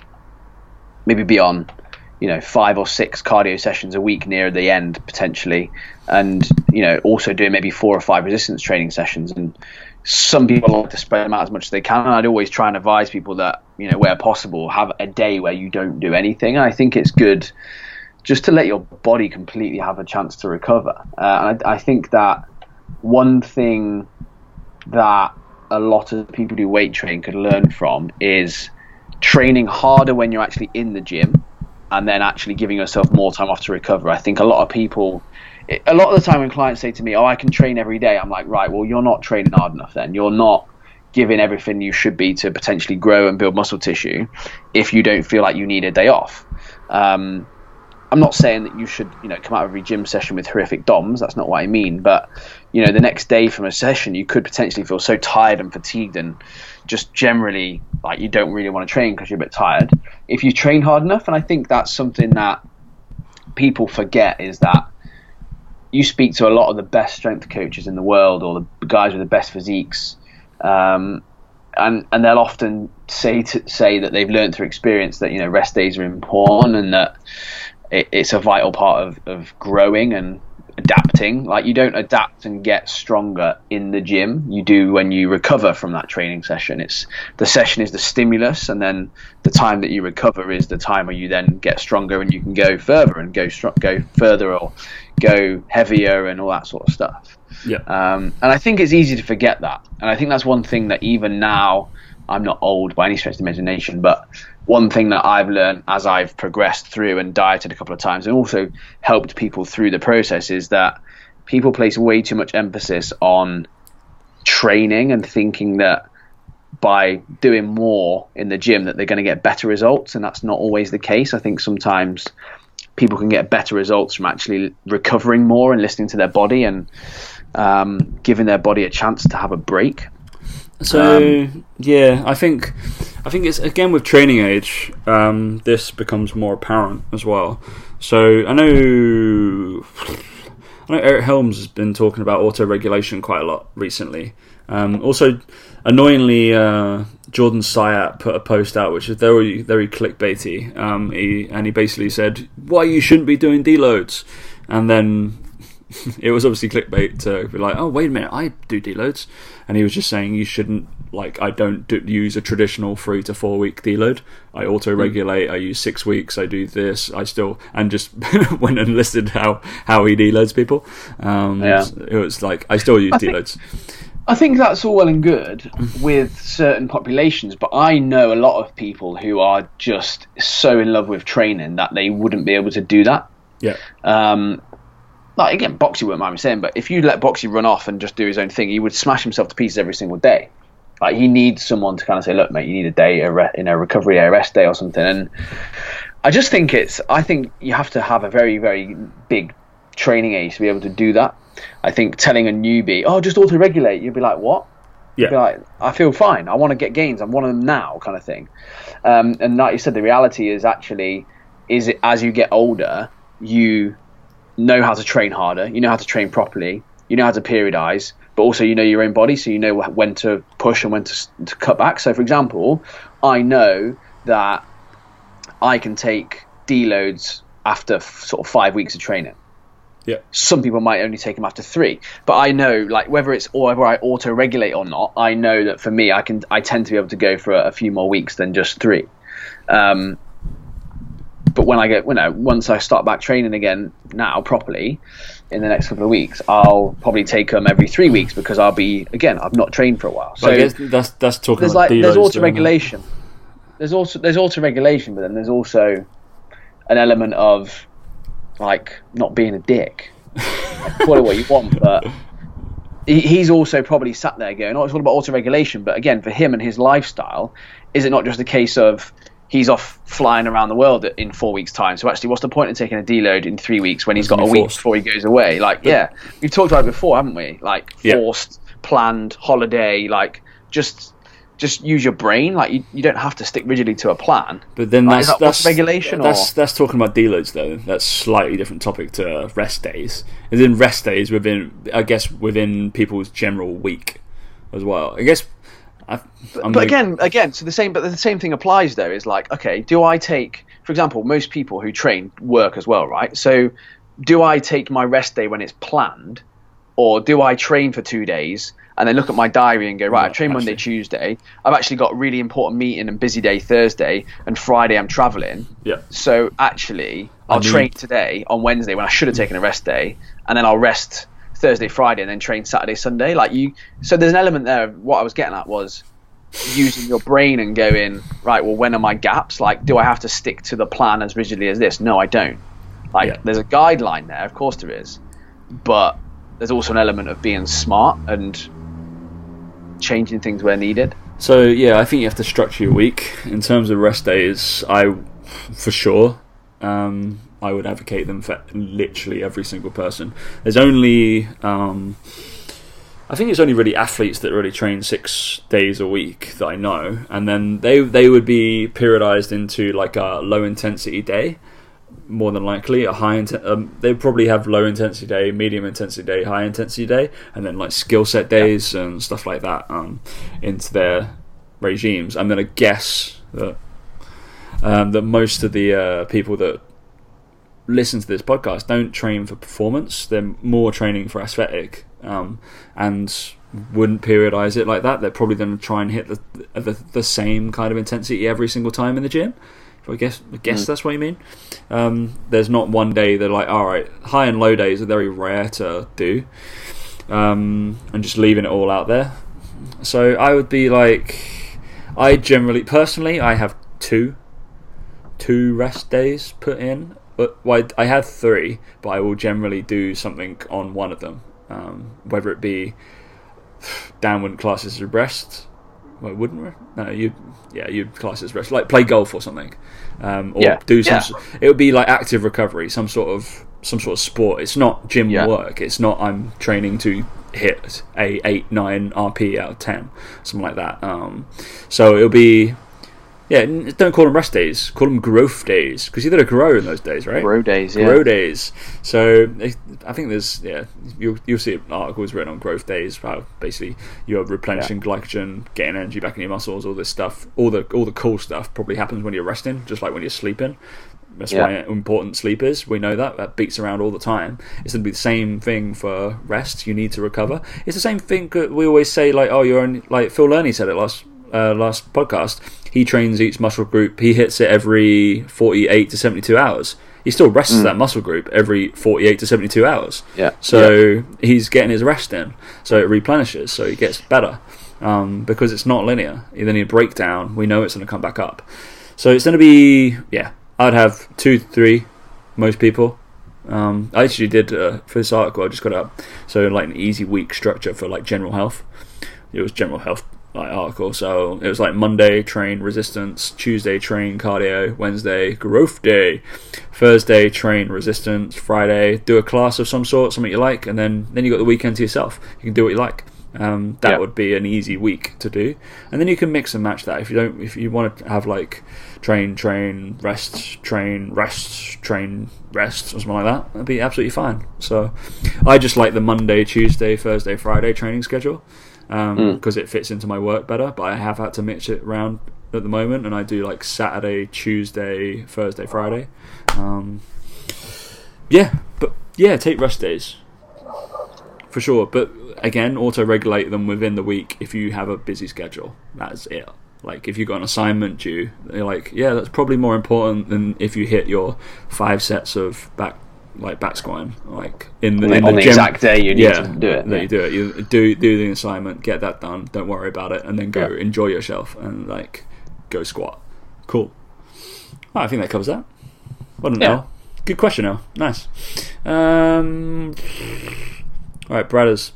[SPEAKER 2] maybe be on, you know, five or six cardio sessions a week near the end potentially, and you know, also doing maybe four or five resistance training sessions. And some people like to spread them out as much as they can. And I'd always try and advise people that, you know, where possible, have a day where you don't do anything. And I think it's good just to let your body completely have a chance to recover. Uh, and I, I think that one thing that a lot of people who weight train could learn from is training harder when you're actually in the gym and then actually giving yourself more time off to recover. I think a lot of people, a lot of the time when clients say to me, "Oh, I can train every day," I'm like, "Right, well, you're not training hard enough. Then you're not giving everything you should be to potentially grow and build muscle tissue if you don't feel like you need a day off." Um, I'm not saying that you should, you know, come out of every gym session with horrific DOMs. That's not what I mean. But you know, the next day from a session, you could potentially feel so tired and fatigued, and just generally like you don't really want to train because you're a bit tired. If you train hard enough, and I think that's something that people forget is that you speak to a lot of the best strength coaches in the world, or the guys with the best physiques, um, and and they'll often say to say that they've learned through experience that you know rest days are important and that it, it's a vital part of, of growing and adapting. Like you don't adapt and get stronger in the gym. You do when you recover from that training session. It's the session is the stimulus, and then the time that you recover is the time where you then get stronger and you can go further and go str- go further or go heavier and all that sort of stuff.
[SPEAKER 1] Yeah.
[SPEAKER 2] Um, and I think it's easy to forget that. And I think that's one thing that even now, I'm not old by any stretch of the imagination, but one thing that I've learned as I've progressed through and dieted a couple of times and also helped people through the process is that people place way too much emphasis on training and thinking that by doing more in the gym that they're going to get better results and that's not always the case. I think sometimes people can get better results from actually recovering more and listening to their body and um, giving their body a chance to have a break.
[SPEAKER 1] So yeah, I think I think it's again with training age, um, this becomes more apparent as well. So I know I know Eric Helms has been talking about auto regulation quite a lot recently. Um, also, annoyingly, uh, Jordan Syatt put a post out which is very very clickbaity. Um, he, and he basically said why you shouldn't be doing deloads, and then it was obviously clickbait to be like, oh wait a minute, I do deloads, and he was just saying you shouldn't like I don't do, use a traditional three to four week deload. I auto regulate. I use six weeks. I do this. I still and just went and listed how how he deloads people. Um,
[SPEAKER 2] Yeah.
[SPEAKER 1] It was like I still use
[SPEAKER 2] I think- I think that's all well and good with certain populations, but I know a lot of people who are just so in love with training that they wouldn't be able to do that.
[SPEAKER 1] Yeah.
[SPEAKER 2] Um, like again, Boxy wouldn't mind me saying, but if you let Boxy run off and just do his own thing, he would smash himself to pieces every single day. Like he needs someone to kind of say, look, mate, you need a day, a re- you know, recovery day, a rest day, or something. And I just think it's. I think you have to have a very, very big training age to be able to do that. I think telling a newbie, oh, just auto regulate, you'd be like, what?
[SPEAKER 1] Yeah.
[SPEAKER 2] Be like, I feel fine. I want to get gains. I want them now, kind of thing. Um, and like you said, the reality is actually, is it as you get older, you know how to train harder, you know how to train properly, you know how to periodize, but also you know your own body, so you know when to push and when to, to cut back. So, for example, I know that I can take deloads after f- sort of five weeks of training.
[SPEAKER 1] Yeah.
[SPEAKER 2] Some people might only take them after three, but I know, like whether it's or whether I auto regulate or not, I know that for me, I can I tend to be able to go for a, a few more weeks than just three. Um, but when I get, you know, once I start back training again now properly in the next couple of weeks, I'll probably take them every three weeks because I'll be again I've not trained for a while. So
[SPEAKER 1] guess that's that's talking
[SPEAKER 2] there's
[SPEAKER 1] about
[SPEAKER 2] like there's
[SPEAKER 1] deloads
[SPEAKER 2] auto regulation. There's also there's auto regulation, but then there's also an element of like not being a dick. Call it what you want, but he's also probably sat there going, "Oh, it's all about auto regulation." But again, for him and his lifestyle, is it not just a case of he's off flying around the world in four weeks' time? So actually, what's the point in taking a deload in three weeks when he's got a week
[SPEAKER 1] forced.
[SPEAKER 2] before he goes away? Like, yeah, we've talked about it before, haven't we? Like
[SPEAKER 1] Yeah.
[SPEAKER 2] forced, planned holiday, like just just use your brain. Like you, you don't have to stick rigidly to a plan.
[SPEAKER 1] But then
[SPEAKER 2] Like,
[SPEAKER 1] that's
[SPEAKER 2] that
[SPEAKER 1] that's
[SPEAKER 2] regulation
[SPEAKER 1] That's
[SPEAKER 2] or-
[SPEAKER 1] that's talking about deloads though. That's slightly different topic to rest days. Is in rest days within I guess within people's general week as well. I guess. I, I'm
[SPEAKER 2] but
[SPEAKER 1] like-
[SPEAKER 2] again, again, so the same, but the same thing applies though. Is like, okay, do I take, for example, most people who train work as well, right? So, do I take my rest day when it's planned, or do I train for two days and then look at my diary and go, right, I train Monday, Tuesday. I've actually got a really important meeting and busy day Thursday, and Friday I'm traveling.
[SPEAKER 1] yeah.
[SPEAKER 2] So actually, I'll
[SPEAKER 1] need-
[SPEAKER 2] train today on Wednesday when I should have taken a rest day, and then I'll rest Thursday, Friday, and then train Saturday, Sunday. Like you, so there's an element there. Of what I was getting at was using your brain and going right. Well, when are my gaps? Like, do I have to stick to the plan as rigidly as this? No, I don't. Like,
[SPEAKER 1] Yeah.
[SPEAKER 2] there's a guideline there, of course there is, but there's also an element of being smart and changing things where needed.
[SPEAKER 1] So yeah, I think you have to structure your week in terms of rest days. I, for sure, um, I would advocate them for literally every single person. There's only, um, I think it's only really athletes that really train six days a week that I know, and then they they would be periodized into like a low intensity day. More than likely, a high inten- um, they probably have low intensity day, medium intensity day, high intensity day, and then like skill set days and stuff like that um, into their regimes. I'm gonna guess that um, that most of the uh, people that listen to this podcast don't train for performance; they're more training for aesthetic, um, and wouldn't periodize it like that. They're probably going to try and hit the, the the same kind of intensity every single time in the gym. I guess I guess that's what you mean. Um, there's not one day they're like, all right, high and low days are very rare to do, um, and just leaving it all out there. So I would be like, I generally, personally, I have two, two rest days put in. But well, I have three, but I will generally do something on one of them, um, whether it be downward classes of rest. Well, wouldn't we? No, you yeah, you'd class as rest, like play golf or something, um, or
[SPEAKER 2] Yeah.
[SPEAKER 1] do some.
[SPEAKER 2] Yeah.
[SPEAKER 1] It would be like active recovery, some sort of some sort of sport. It's not gym
[SPEAKER 2] Yeah.
[SPEAKER 1] work. It's not I'm training to hit a eight nine RP out of ten, something like that. Um, so it'll be yeah. Don't call them rest days. Call them growth days because you're going to grow in those days, right?
[SPEAKER 2] Row days, yeah.
[SPEAKER 1] grow days. So eh, I think there's yeah you'll you'll see articles written on growth days how basically you're replenishing glycogen, getting energy back in your muscles, all this stuff, all the all the cool stuff probably happens when you're resting, just like when you're sleeping. That's
[SPEAKER 2] Yeah.
[SPEAKER 1] why important sleep is. We know that that beats around all the time. It's going to be the same thing for rest. You need to recover. It's the same thing that we always say. Like oh, you're only like Phil Learney said it last uh, last podcast. He trains each muscle group. He hits it every 48 to 72 hours. He still rests that muscle group every 48 to 72 hours.
[SPEAKER 2] Yeah.
[SPEAKER 1] So he's getting his rest in. So it replenishes. So he gets better. Um, because it's not linear. Then you break down. We know it's going to come back up. So it's going to be, yeah, I'd have two, three, most people. Um, I actually did uh, for this article. I just got up. So like an easy week structure for like general health. It was general health like article. So it was like Monday train resistance, Tuesday train cardio, Wednesday growth day, Thursday train resistance, Friday do a class of some sort, something you like, and then then you got the weekend to yourself. You can do what you like. Um, that
[SPEAKER 2] Yeah.
[SPEAKER 1] would be an easy week to do, and then you can mix and match that. If you don't, if you want to have like train, train, rest, train, rest, train, rest, or something like that, that'd be absolutely fine. So, I just like the Monday, Tuesday, Thursday, Friday training schedule because it fits into my work better. But I have had to mix it around at the moment, and I do like Saturday, Tuesday, Thursday, Friday. Um, yeah, but yeah, take rest days for sure. But again, auto regulate them within the week if you have a busy schedule. That's it. Like if you got an assignment due, you're like, yeah, that's probably more important than if you hit your five sets of back like back squatting, like in the,
[SPEAKER 2] On the-
[SPEAKER 1] in
[SPEAKER 2] on the exact day you need
[SPEAKER 1] yeah,
[SPEAKER 2] to do it, yeah.
[SPEAKER 1] you do it. You do do the assignment, get that done. Don't worry about it, and then go
[SPEAKER 2] Yeah.
[SPEAKER 1] enjoy yourself and like go squat. Cool. Well, I think that covers that. Well done,
[SPEAKER 2] Yeah.
[SPEAKER 1] El. Good question, El. Nice. Um, all right, Bradders.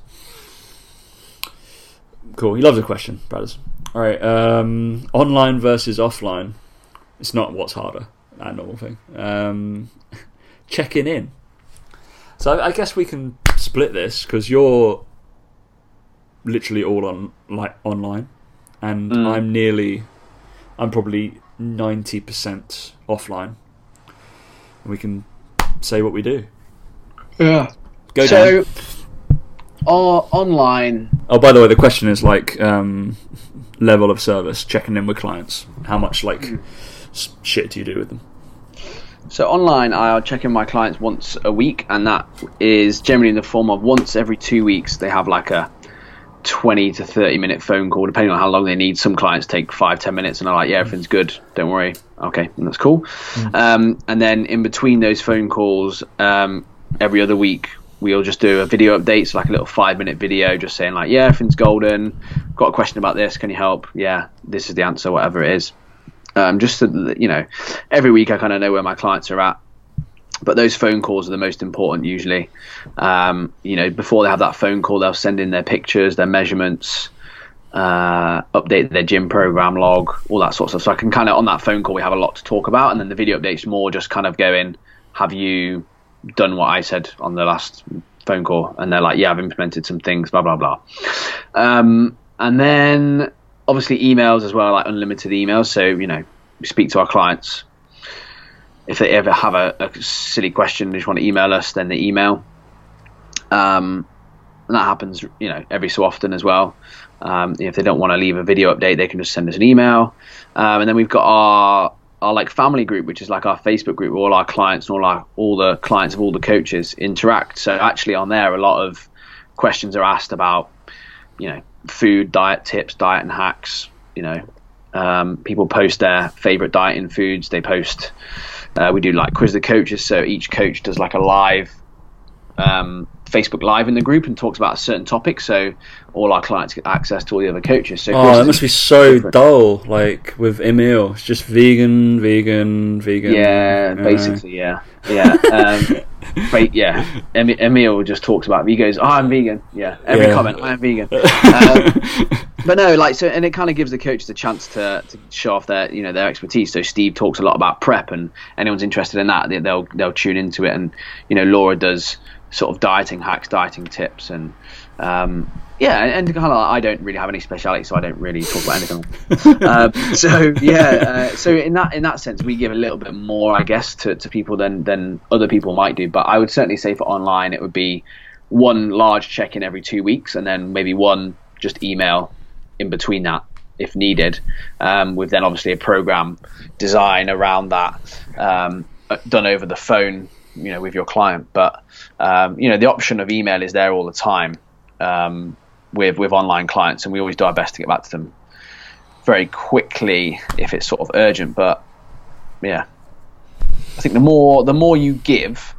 [SPEAKER 1] Cool. He loves a question, Bradders. All right. Um, online versus offline. It's not what's harder. That normal thing. Um, checking in. So I, I guess we can split this because you're literally all on like online, and
[SPEAKER 2] Mm.
[SPEAKER 1] I'm nearly, I'm probably ninety percent offline. And we can say what we do.
[SPEAKER 2] Yeah.
[SPEAKER 1] Go
[SPEAKER 2] so,
[SPEAKER 1] down.
[SPEAKER 2] o- online,
[SPEAKER 1] Oh, by the way, the question is like um, level of service, checking in with clients. How much like s- shit do you do with them?
[SPEAKER 2] So online, I'll check in my clients once a week, and that is generally in the form of once every two weeks. They have like a twenty to thirty minute phone call, depending on how long they need. Some clients take five ten minutes, and are like, "Yeah, everything's good. Don't worry. Okay, and that's cool." Um, and then in between those phone calls, um, every other week, we'll just do a video update, so like a little five minute video, just saying like, "Yeah, everything's golden. Got a question about this? Can you help? Yeah, this is the answer. Whatever it is." Um, just so that you know every week I kind of know where my clients are at. But those phone calls are the most important usually. Um, you know, before they have that phone call, they'll send in their pictures, their measurements, uh, update their gym program log, all that sort of stuff. So I can kind of on that phone call we have a lot to talk about, and then the video updates more just kind of going, have you done what I said on the last phone call? And they're like, yeah, I've implemented some things, blah blah blah. Um, and then obviously emails as well, like unlimited emails. So you know, we speak to our clients. If they ever have a, a silly question, they just want to email us, then they email. Um, and that happens, you know, every so often as well. Um, if they don't want to leave a video update, they can just send us an email. Um, and then we've got our our like family group, which is like our Facebook group, where all our clients and all our all the clients of all the coaches interact. So actually, on there, a lot of questions are asked about, you know, food, diet tips, diet and hacks. You know, um, people post their favorite dieting foods. They post. Uh, we do like quiz the coaches, so each coach does like a live um, Facebook Live in the group and talks about a certain topic. So all our clients get access to all the other coaches. So
[SPEAKER 1] Oh, that must be so dull. Like with Emil, it's just vegan, vegan, vegan.
[SPEAKER 2] Yeah,
[SPEAKER 1] you know.
[SPEAKER 2] basically, yeah, yeah, um, but yeah. Emil just talks about. He goes, "Oh, I'm vegan." Yeah, every
[SPEAKER 1] Yeah.
[SPEAKER 2] comment, "I'm vegan." um, but no, like so, and it kind of gives the coaches a chance to, to show off their, you know, their expertise. So Steve talks a lot about prep, and anyone's interested in that, they, they'll they'll tune into it. And you know, Laura does sort of dieting hacks, dieting tips, and um, yeah, and, and kind of like, I don't really have any speciality, so I don't really talk about anything. um, so yeah, uh, so in that in that sense, we give a little bit more, I guess, to, to people than than other people might do. But I would certainly say for online, it would be one large check in every two weeks, and then maybe one just email in between that if needed, um, with then obviously a program design around that um, uh, done over the phone, you know, with your client. But um, you know, the option of email is there all the time um, with with online clients, and we always do our best to get back to them very quickly if it's sort of urgent. But yeah, I think the more the more you give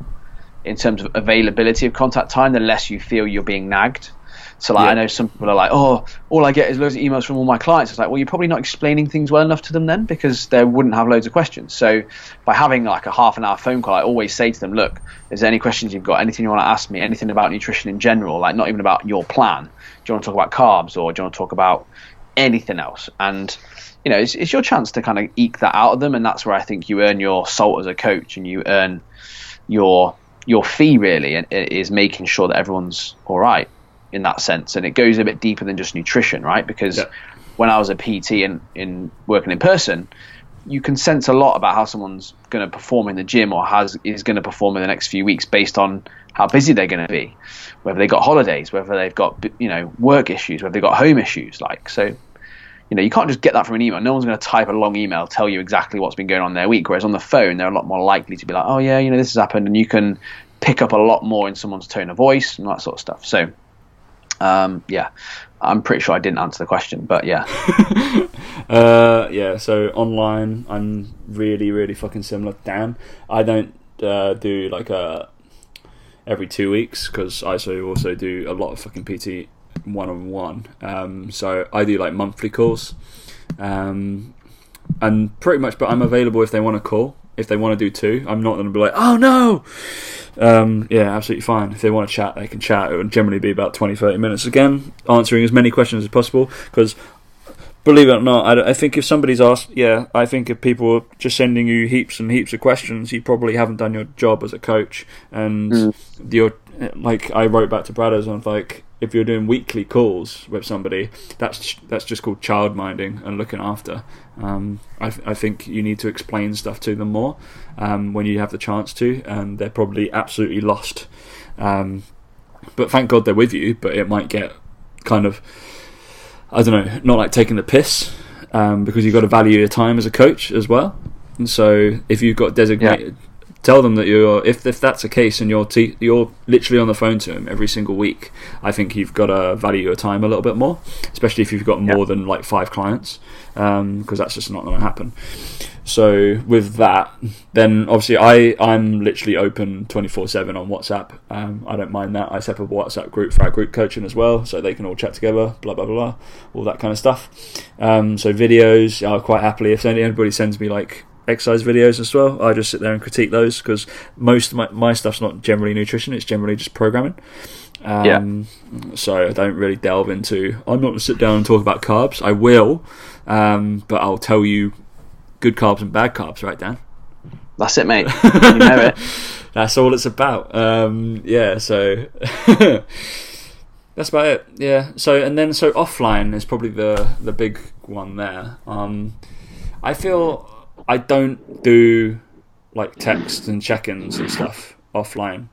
[SPEAKER 2] in terms of availability of contact time, the less you feel you're being nagged. So like
[SPEAKER 1] Yeah.
[SPEAKER 2] I know some people are like, oh, all I get is loads of emails from all my clients. It's like, well, you're probably not explaining things well enough to them then, because they wouldn't have loads of questions. So by having like a half an hour phone call, I always say to them, look, is there any questions you've got? Anything you want to ask me? Anything about nutrition in general? Like not even about your plan. Do you want to talk about carbs or do you want to talk about anything else. And you know, it's, it's your chance to kind of eke that out of them, and that's where I think you earn your salt as a coach, and you earn your your fee really and is making sure that everyone's all right in that sense and it goes a bit deeper than just nutrition right because yeah. when i was a pt and in working in person you can sense a lot about how someone's going to perform in the gym or has is going to perform in the next few weeks based on how busy they're going to be whether they've got holidays whether they've got you know work issues whether they've got home issues like so you know, you can't just get that from an email. No one's going to type a long email, tell you exactly what's been going on their week. Whereas on the phone, they're a lot more likely to be like, oh, yeah, you know, this has happened. And you can pick up a lot more in someone's tone of voice and that sort of stuff. So, um, yeah, I'm pretty sure I didn't answer the question, but yeah.
[SPEAKER 1] uh, yeah, so online, I'm really, really fucking similar Damn, I don't uh, do like a uh, every two weeks because I also do a lot of fucking PT one on one. So I do like monthly calls, um, and pretty much. But I'm available if they want to call. If they want to do two, I'm not going to be like, oh no. Um, yeah, absolutely fine. If they want to chat, they can chat. It would generally be about 20, 30 minutes. Again, answering as many questions as possible because believe it or not, I, I, think if somebody's asked, yeah, I think if people are just sending you heaps and heaps of questions, you probably haven't done your job as a coach. And mm. you're like, I wrote back to Bradders and I was like, if you're doing weekly calls with somebody, that's that's just called child minding and looking after. Um, I, I, think you need to explain stuff to them more um, when you have the chance to, and they're probably absolutely lost. Um, but thank God they're with you. But it might get kind of, I don't know, not like taking the piss um, because you've got to value your time as a coach as well. And so if you've got designated. Yeah tell them that you're if if that's the case and you're te- you're literally on the phone to them every single week. I think you've got to value your time a little bit more, especially if you've got more yeah. than like five clients, because um, that's just not going to happen. So with that, then obviously I I'm literally open twenty four seven on WhatsApp. Um, I don't mind that. I set up a WhatsApp group for our group coaching as well, so they can all chat together. Blah blah blah, all that kind of stuff. Um, so videos, I'll quite happily if anybody sends me like exercise videos as well. I just sit there and critique those because most of my, my stuff's not generally nutrition; it's generally just programming. Um, yeah. So I don't really delve into. I'm not going to sit down and talk about carbs. I will, um, but I'll tell you good carbs and bad carbs, right, Dan?
[SPEAKER 2] That's it, mate. you know it.
[SPEAKER 1] That's all it's about. Um, yeah. So. That's about it. Yeah. So and then so offline is probably the the big one there. Um, I feel I don't do like texts and check-ins and stuff offline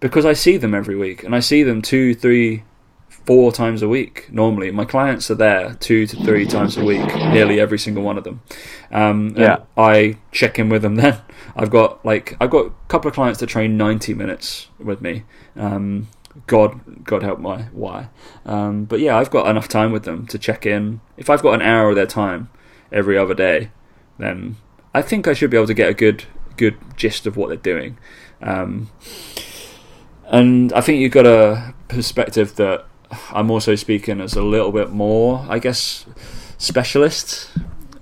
[SPEAKER 1] because I see them every week and I see them two, three, four times a week normally. My clients are there two to three times a week, nearly every single one of them. Um, yeah, I check in with them then. I've got like I've got a couple of clients that train ninety minutes with me. Um, God, God help my why. Um, but yeah, I've got enough time with them to check in. If I've got an hour of their time every other day, then I think I should be able to get a good good gist of what they're doing. Um, and I think you've got a perspective that I'm also speaking as a little bit more, I guess, specialist.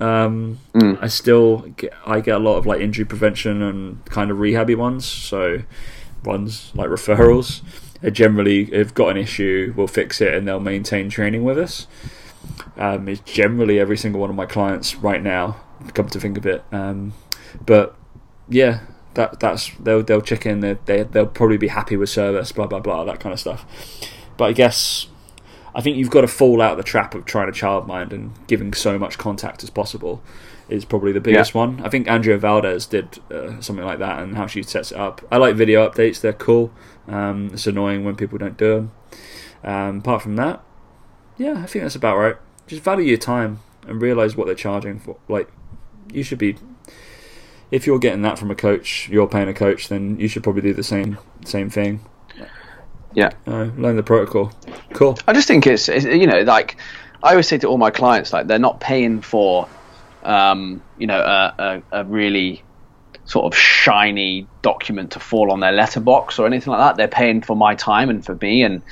[SPEAKER 1] Um, mm. I still get I get a lot of like injury prevention and kind of rehabby ones. So ones like referrals. They generally, if got an issue, we'll fix it and they'll maintain training with us. Um, it's generally every single one of my clients right now come to think of it. Um, but yeah, that that's they'll they'll check in. They, they they'll probably be happy with service. Blah blah blah. That kind of stuff. But I guess I think you've got to fall out of the trap of trying to childmind and giving so much contact as possible is probably the biggest yeah. one. I think Andrea Valdez did uh, something like that and how she sets it up. I like video updates; they're cool. Um, it's annoying when people don't do them. Um, apart from that, yeah, I think that's about right. Just value your time and realize what they're charging for. Like you should be if you're getting that from a coach, you're paying a coach, then you should probably do the same same thing.
[SPEAKER 2] Yeah,
[SPEAKER 1] uh, learn the protocol. Cool.
[SPEAKER 2] I just think it's, it's, you know like I always say to all my clients like they're not paying for um, you know a, a, a, really sort of shiny document to fall on their letterbox or anything like that. They're paying for my time and for me, and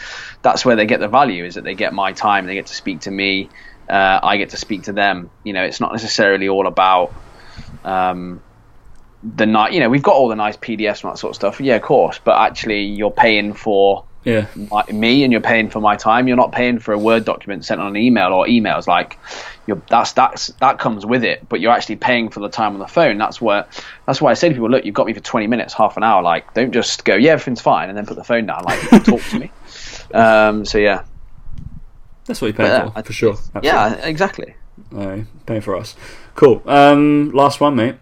[SPEAKER 2] that's where they get the value is that they get my time, they get to speak to me uh, I get to speak to them. You know, it's not necessarily all about um, the night. You know, we've got all the nice PDFs and that sort of stuff. Yeah, of course, but actually, you're paying for
[SPEAKER 1] Yeah.
[SPEAKER 2] my, me and you're paying for my time. You're not paying for a Word document sent on an email or emails. Like, you're, that's that's that comes with it. But you're actually paying for the time on the phone. That's where that's why I say to people, look, you've got me for 20 minutes, half an hour. Like, don't just go, yeah, everything's fine, and then put the phone down. Like, talk to me. Um, so yeah,
[SPEAKER 1] That's what you're paying
[SPEAKER 2] But, uh,
[SPEAKER 1] for,
[SPEAKER 2] I-
[SPEAKER 1] for sure. Absolutely.
[SPEAKER 2] yeah, exactly.
[SPEAKER 1] No, paying for us. Cool. Um, last one, mate.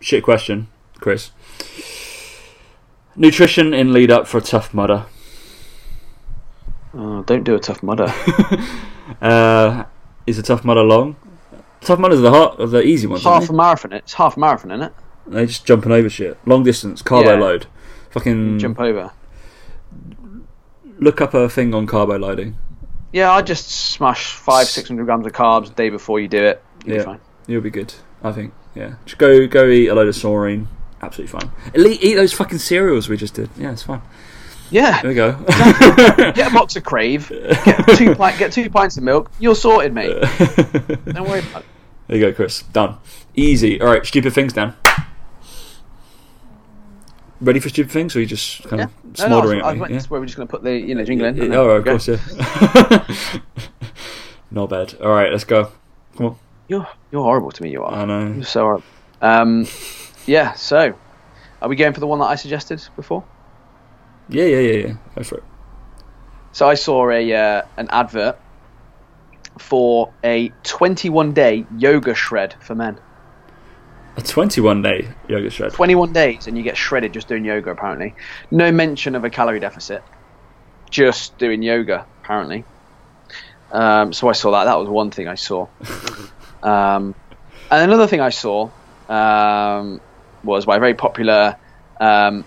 [SPEAKER 1] Shit question, Chris. Nutrition in lead up for a tough mudder.
[SPEAKER 2] Oh, don't do a tough mudder.
[SPEAKER 1] Uh, is a tough mudder long? Tough mudders are the hard, are the easy ones.
[SPEAKER 2] half a marathon. It's half a marathon, isn't it?
[SPEAKER 1] They're just jumping over shit. Long distance, carbo
[SPEAKER 2] Yeah.
[SPEAKER 1] load. Fucking
[SPEAKER 2] Jump over.
[SPEAKER 1] look up a thing on carbo loading.
[SPEAKER 2] Yeah, I just smash five, six hundred grams of carbs the day before you do it. You'll
[SPEAKER 1] Yeah.
[SPEAKER 2] be fine.
[SPEAKER 1] You'll be good. I think. Yeah. Just go go eat a load of saurine. Absolutely fine. Eat, eat those fucking cereals we just did. Yeah, it's fine.
[SPEAKER 2] Yeah,
[SPEAKER 1] There we go.
[SPEAKER 2] get a box of Krave, get two, get two pints of milk. You're sorted, mate. Don't worry about it.
[SPEAKER 1] There you go, Chris. Done. Easy. All right, stupid things down. Ready for stupid things, or are you just kind
[SPEAKER 2] Yeah.
[SPEAKER 1] of
[SPEAKER 2] No, no, I was, I
[SPEAKER 1] at Yeah?
[SPEAKER 2] where we're just going to put the you know jingle in.
[SPEAKER 1] Yeah, oh, of
[SPEAKER 2] go.
[SPEAKER 1] course, yeah. Not bad. All right, let's go. Come on.
[SPEAKER 2] You're you're horrible to me. You are.
[SPEAKER 1] I know.
[SPEAKER 2] You're so horrible. Um, yeah. So, are we going for the one that I suggested before?
[SPEAKER 1] Yeah, yeah, yeah, yeah. Go for it.
[SPEAKER 2] So I saw a uh, an advert for a 21 day yoga shred for men.
[SPEAKER 1] A 21 day yoga shred.
[SPEAKER 2] 21 days and you get shredded just doing yoga apparently. No mention of a calorie deficit. Just doing yoga apparently. Um, so I saw that. That was one thing I saw. Um, and another thing I saw um, was by a very popular um,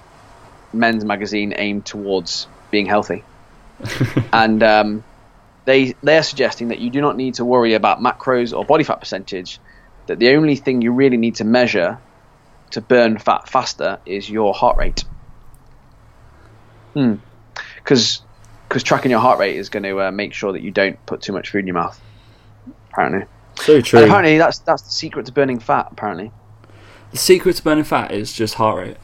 [SPEAKER 2] men's magazine aimed towards being healthy. and um, they they are suggesting that you do not need to worry about macros or body fat percentage. That the only thing you really need to measure to burn fat faster is your heart rate. Hmm. Because tracking your heart rate is going to uh, make sure that you don't put too much food in your mouth. Apparently.
[SPEAKER 1] So true.
[SPEAKER 2] And apparently that's that's the secret to burning fat. Apparently.
[SPEAKER 1] the secret to burning fat is just heart rate.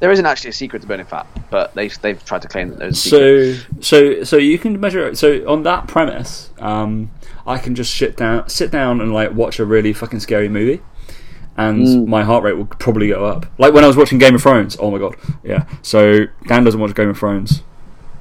[SPEAKER 2] There isn't actually a secret to burning fat, but they they've tried to claim that there's a secret.
[SPEAKER 1] So, so, so you can measure it. So, on that premise, um, I can just sit down, sit down, and like watch a really fucking scary movie, and
[SPEAKER 2] Mm.
[SPEAKER 1] my heart rate will probably go up. Like when I was watching Game of Thrones. Oh my god, yeah. So Dan doesn't watch Game of Thrones.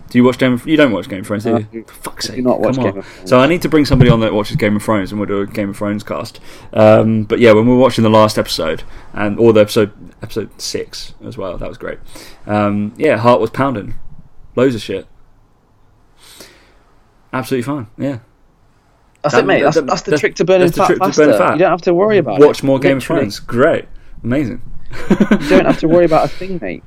[SPEAKER 1] Do you watch Game? Of, you don't watch Game of Thrones, do you?
[SPEAKER 2] No,
[SPEAKER 1] For fuck's sake!
[SPEAKER 2] not watch
[SPEAKER 1] come on.
[SPEAKER 2] Game of Thrones.
[SPEAKER 1] So I need to bring somebody on that watches Game of Thrones, and we'll do a Game of Thrones cast. Um, but yeah, when we were watching the last episode, and or the episode episode six as well, that was great. Um, yeah, heart was pounding, loads of shit. Absolutely fine. Yeah.
[SPEAKER 2] That's
[SPEAKER 1] That-
[SPEAKER 2] it, mate. That's,
[SPEAKER 1] that-
[SPEAKER 2] that's the
[SPEAKER 1] that's-
[SPEAKER 2] trick to burning fat faster.
[SPEAKER 1] burn fat.
[SPEAKER 2] You don't have to worry about it.
[SPEAKER 1] Watch more Game of Thrones. Great. Amazing.
[SPEAKER 2] You don't have to worry about a thing, mate.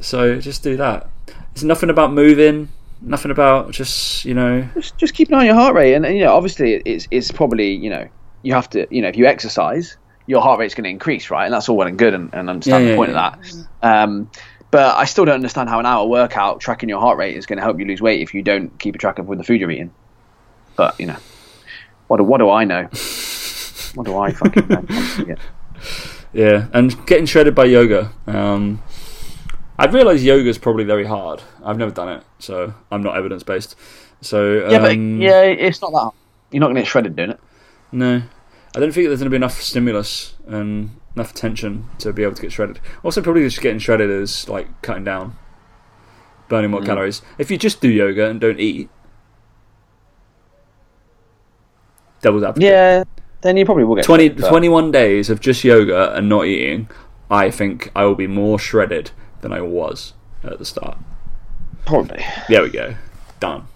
[SPEAKER 1] so just do that. It's nothing about moving. Nothing about just you know.
[SPEAKER 2] Just just keep an eye on your heart rate, and, and you know, obviously, it's it's probably you know you have to you know if you exercise, your heart rate's going to increase, right? And that's all well and good, and, and understand
[SPEAKER 1] Yeah,
[SPEAKER 2] the point
[SPEAKER 1] yeah.
[SPEAKER 2] of that. Um, but I still don't understand how an hour workout tracking your heart rate is going to help you lose weight if you don't keep a track of with the food you're eating. But you know, what do, what do I know? What do I fucking know? Yeah.
[SPEAKER 1] Yeah, and getting shredded by yoga. Um, I've realised yoga is probably very hard. I've never done it, so I'm not evidence based. So
[SPEAKER 2] Yeah, but
[SPEAKER 1] um,
[SPEAKER 2] yeah, it's not that. hard. You're not going to get shredded doing it.
[SPEAKER 1] no, I don't think there's going to be enough stimulus and enough tension to be able to get shredded. Also, probably just getting shredded is like cutting down, burning more
[SPEAKER 2] Mm.
[SPEAKER 1] calories. If you just do yoga and don't eat, devil's advocate.
[SPEAKER 2] Yeah, then you probably will get
[SPEAKER 1] 20,
[SPEAKER 2] shredded, but-
[SPEAKER 1] 21 days of just yoga and not eating, I think I will be more shredded than I was at the start.
[SPEAKER 2] Probably.
[SPEAKER 1] There we go. Done.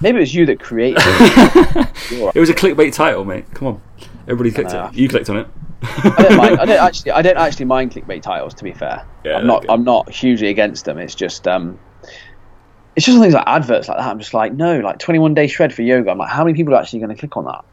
[SPEAKER 2] Maybe it was you that created it.
[SPEAKER 1] It was a clickbait title, mate. Come on. Everybody clicked it. You clicked on it.
[SPEAKER 2] I don't mind. I don't actually. I don't actually mind clickbait titles. To be fair,
[SPEAKER 1] Yeah,
[SPEAKER 2] I'm not.
[SPEAKER 1] okay.
[SPEAKER 2] I'm not hugely against them. It's just. um It's just things like adverts like that. I'm just like, no, like 21 day shred for yoga. I'm like, how many people are actually going to click on that?
[SPEAKER 1] I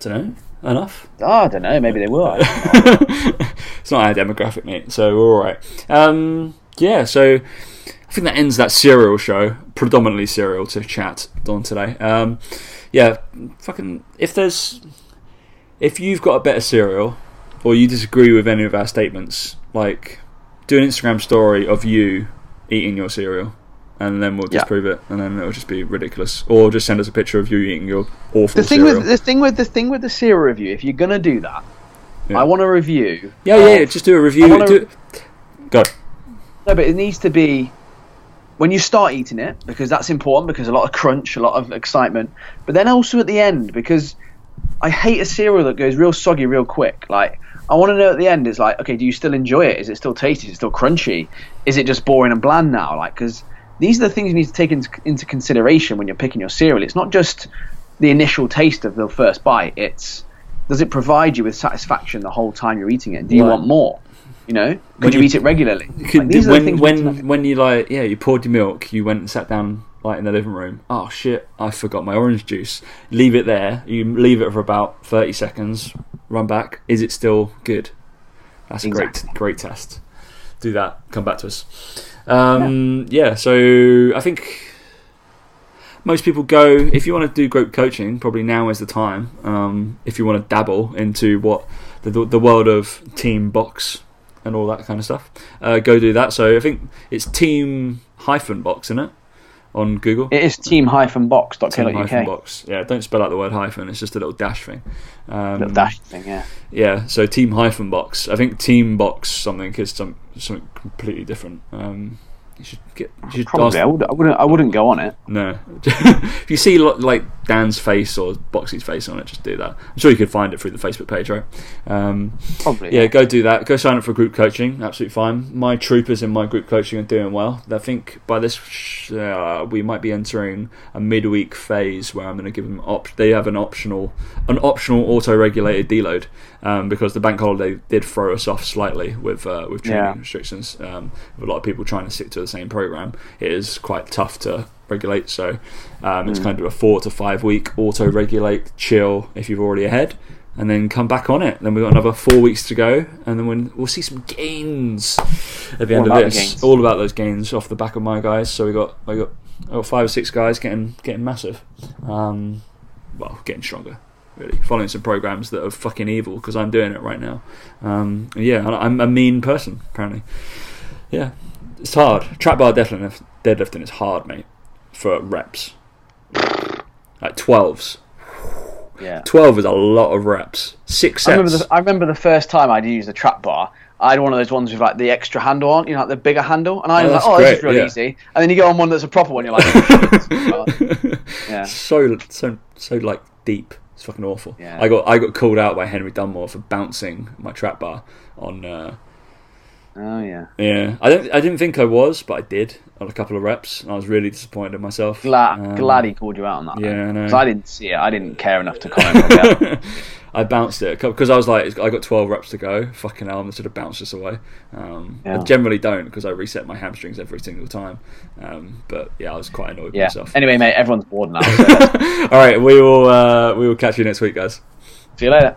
[SPEAKER 1] Don't know. Enough.
[SPEAKER 2] Oh, I don't know. Maybe they will. I don't know.
[SPEAKER 1] it's not our demographic, mate. So we're all right. Um, yeah. So I think that ends that cereal show, predominantly cereal to chat on today. Um, yeah. Fucking. If there's, if you've got a better cereal, or you disagree with any of our statements, like do an Instagram story of you eating your cereal, and then we'll
[SPEAKER 2] Yeah.
[SPEAKER 1] disprove it, and then it'll just be ridiculous. Or just send us a picture of you eating your awful
[SPEAKER 2] The thing
[SPEAKER 1] cereal.
[SPEAKER 2] with the thing with the thing with the cereal review, if you're gonna do that,
[SPEAKER 1] Yeah.
[SPEAKER 2] I want a review.
[SPEAKER 1] yeah, yeah,
[SPEAKER 2] of-
[SPEAKER 1] yeah, just do a review.
[SPEAKER 2] wanna-
[SPEAKER 1] do, go.
[SPEAKER 2] No, but it needs to be when you start eating it because that's important because a lot of crunch, a lot of excitement. But then also at the end because I hate a cereal that goes real soggy real quick. Like I want to know at the end is like, okay, do you still enjoy it? Is it still tasty? Is it still crunchy? Is it just boring and bland now? Like because these are the things you need to take into, into consideration when you're picking your cereal. It's not just the initial taste of the first bite. It's does it provide you with satisfaction the whole time you're eating it? Do you
[SPEAKER 1] Right.
[SPEAKER 2] want more? You know, could you,
[SPEAKER 1] you-
[SPEAKER 2] eat it regularly? Like,
[SPEAKER 1] Could-
[SPEAKER 2] the
[SPEAKER 1] when
[SPEAKER 2] things we need to
[SPEAKER 1] when when you like yeah you poured your milk you went and sat down like in the living room oh shit I forgot my orange juice leave it there you leave it for about 30 seconds run back is it still good that's a
[SPEAKER 2] Exactly.
[SPEAKER 1] great great test do that come back to us um, yeah. so I think most people go if you want to do group coaching probably now is the time um, if you want to dabble into what the, the world of team box and all that kind of stuff uh, go do that so I think it's team hyphen box isn't it on Google
[SPEAKER 2] It is
[SPEAKER 1] team hyphen box yeah don't spell out the word hyphen it's just a little dash thing um,
[SPEAKER 2] Little dash thing, yeah.
[SPEAKER 1] yeah, so team hyphen box. I think team box something is some something completely different. Um, you should get. You should
[SPEAKER 2] Probably, I, would, I wouldn't. I wouldn't go on it.
[SPEAKER 1] no, if you see like Dan's face or Boxy's face on it, just do that. I'm sure you could find it through the Facebook page, right? Um,
[SPEAKER 2] Probably.
[SPEAKER 1] yeah, go do that. Go sign up for group coaching. Absolutely fine. My troopers in my group coaching are doing well. I think by this sh- uh, we might be entering a midweek phase where I'm going to give them op- They have an optional, an optional auto-regulated deload um, because the bank holiday did throw us off slightly with uh, with training
[SPEAKER 2] Yeah.
[SPEAKER 1] restrictions. Um, with a lot of people trying to stick to the same program, it is quite tough to regulate. So um, it's kind of a four to five week auto-regulate, chill if you're already ahead and then come back on it. Then we've got another four weeks to go, and then when, we'll see some gains at the
[SPEAKER 2] All
[SPEAKER 1] end of this. All about those gains off the back of my guys. So we got I got I got five or six guys getting getting massive. Um, well, getting stronger. Really, following some programs that are fucking evil because I'm doing it right now. Um, yeah, I'm a mean person apparently. Yeah, it's hard. Trap bar deadlifting, deadlifting is hard, mate, for reps. Like twelves.
[SPEAKER 2] Yeah.
[SPEAKER 1] 12 is a lot of reps. Six
[SPEAKER 2] I remember, the, I remember the first time I'd used the trap bar. I had one of those ones with like the extra handle on, you know, like the bigger handle, and I
[SPEAKER 1] Oh,
[SPEAKER 2] was like,
[SPEAKER 1] that's
[SPEAKER 2] "Oh, this is
[SPEAKER 1] great,
[SPEAKER 2] real
[SPEAKER 1] yeah.
[SPEAKER 2] easy." And then you go on one that's a proper one, you're like, oh. Yeah.
[SPEAKER 1] So so so like deep. It's fucking awful.
[SPEAKER 2] Yeah.
[SPEAKER 1] I got I got called out by Henry Dunmore for bouncing my trap bar on. Uh,
[SPEAKER 2] "Oh yeah."
[SPEAKER 1] yeah, I don't I didn't think I was, but I did on a couple of reps, and I was really disappointed in myself.
[SPEAKER 2] Glad,
[SPEAKER 1] Um,
[SPEAKER 2] glad he called you out on that.
[SPEAKER 1] yeah, I
[SPEAKER 2] I didn't see it. I didn't care enough to comment.
[SPEAKER 1] I bounced it because I was like, I got 12 reps to go. Fucking hell, I'm going to sort of bounce this away. Um, I generally don't because I reset my hamstrings every single time. Um, but yeah, I was quite annoyed with myself.
[SPEAKER 2] Anyway, mate, everyone's bored now. So
[SPEAKER 1] All right, we will uh, we will catch you next week, guys.
[SPEAKER 2] see you later.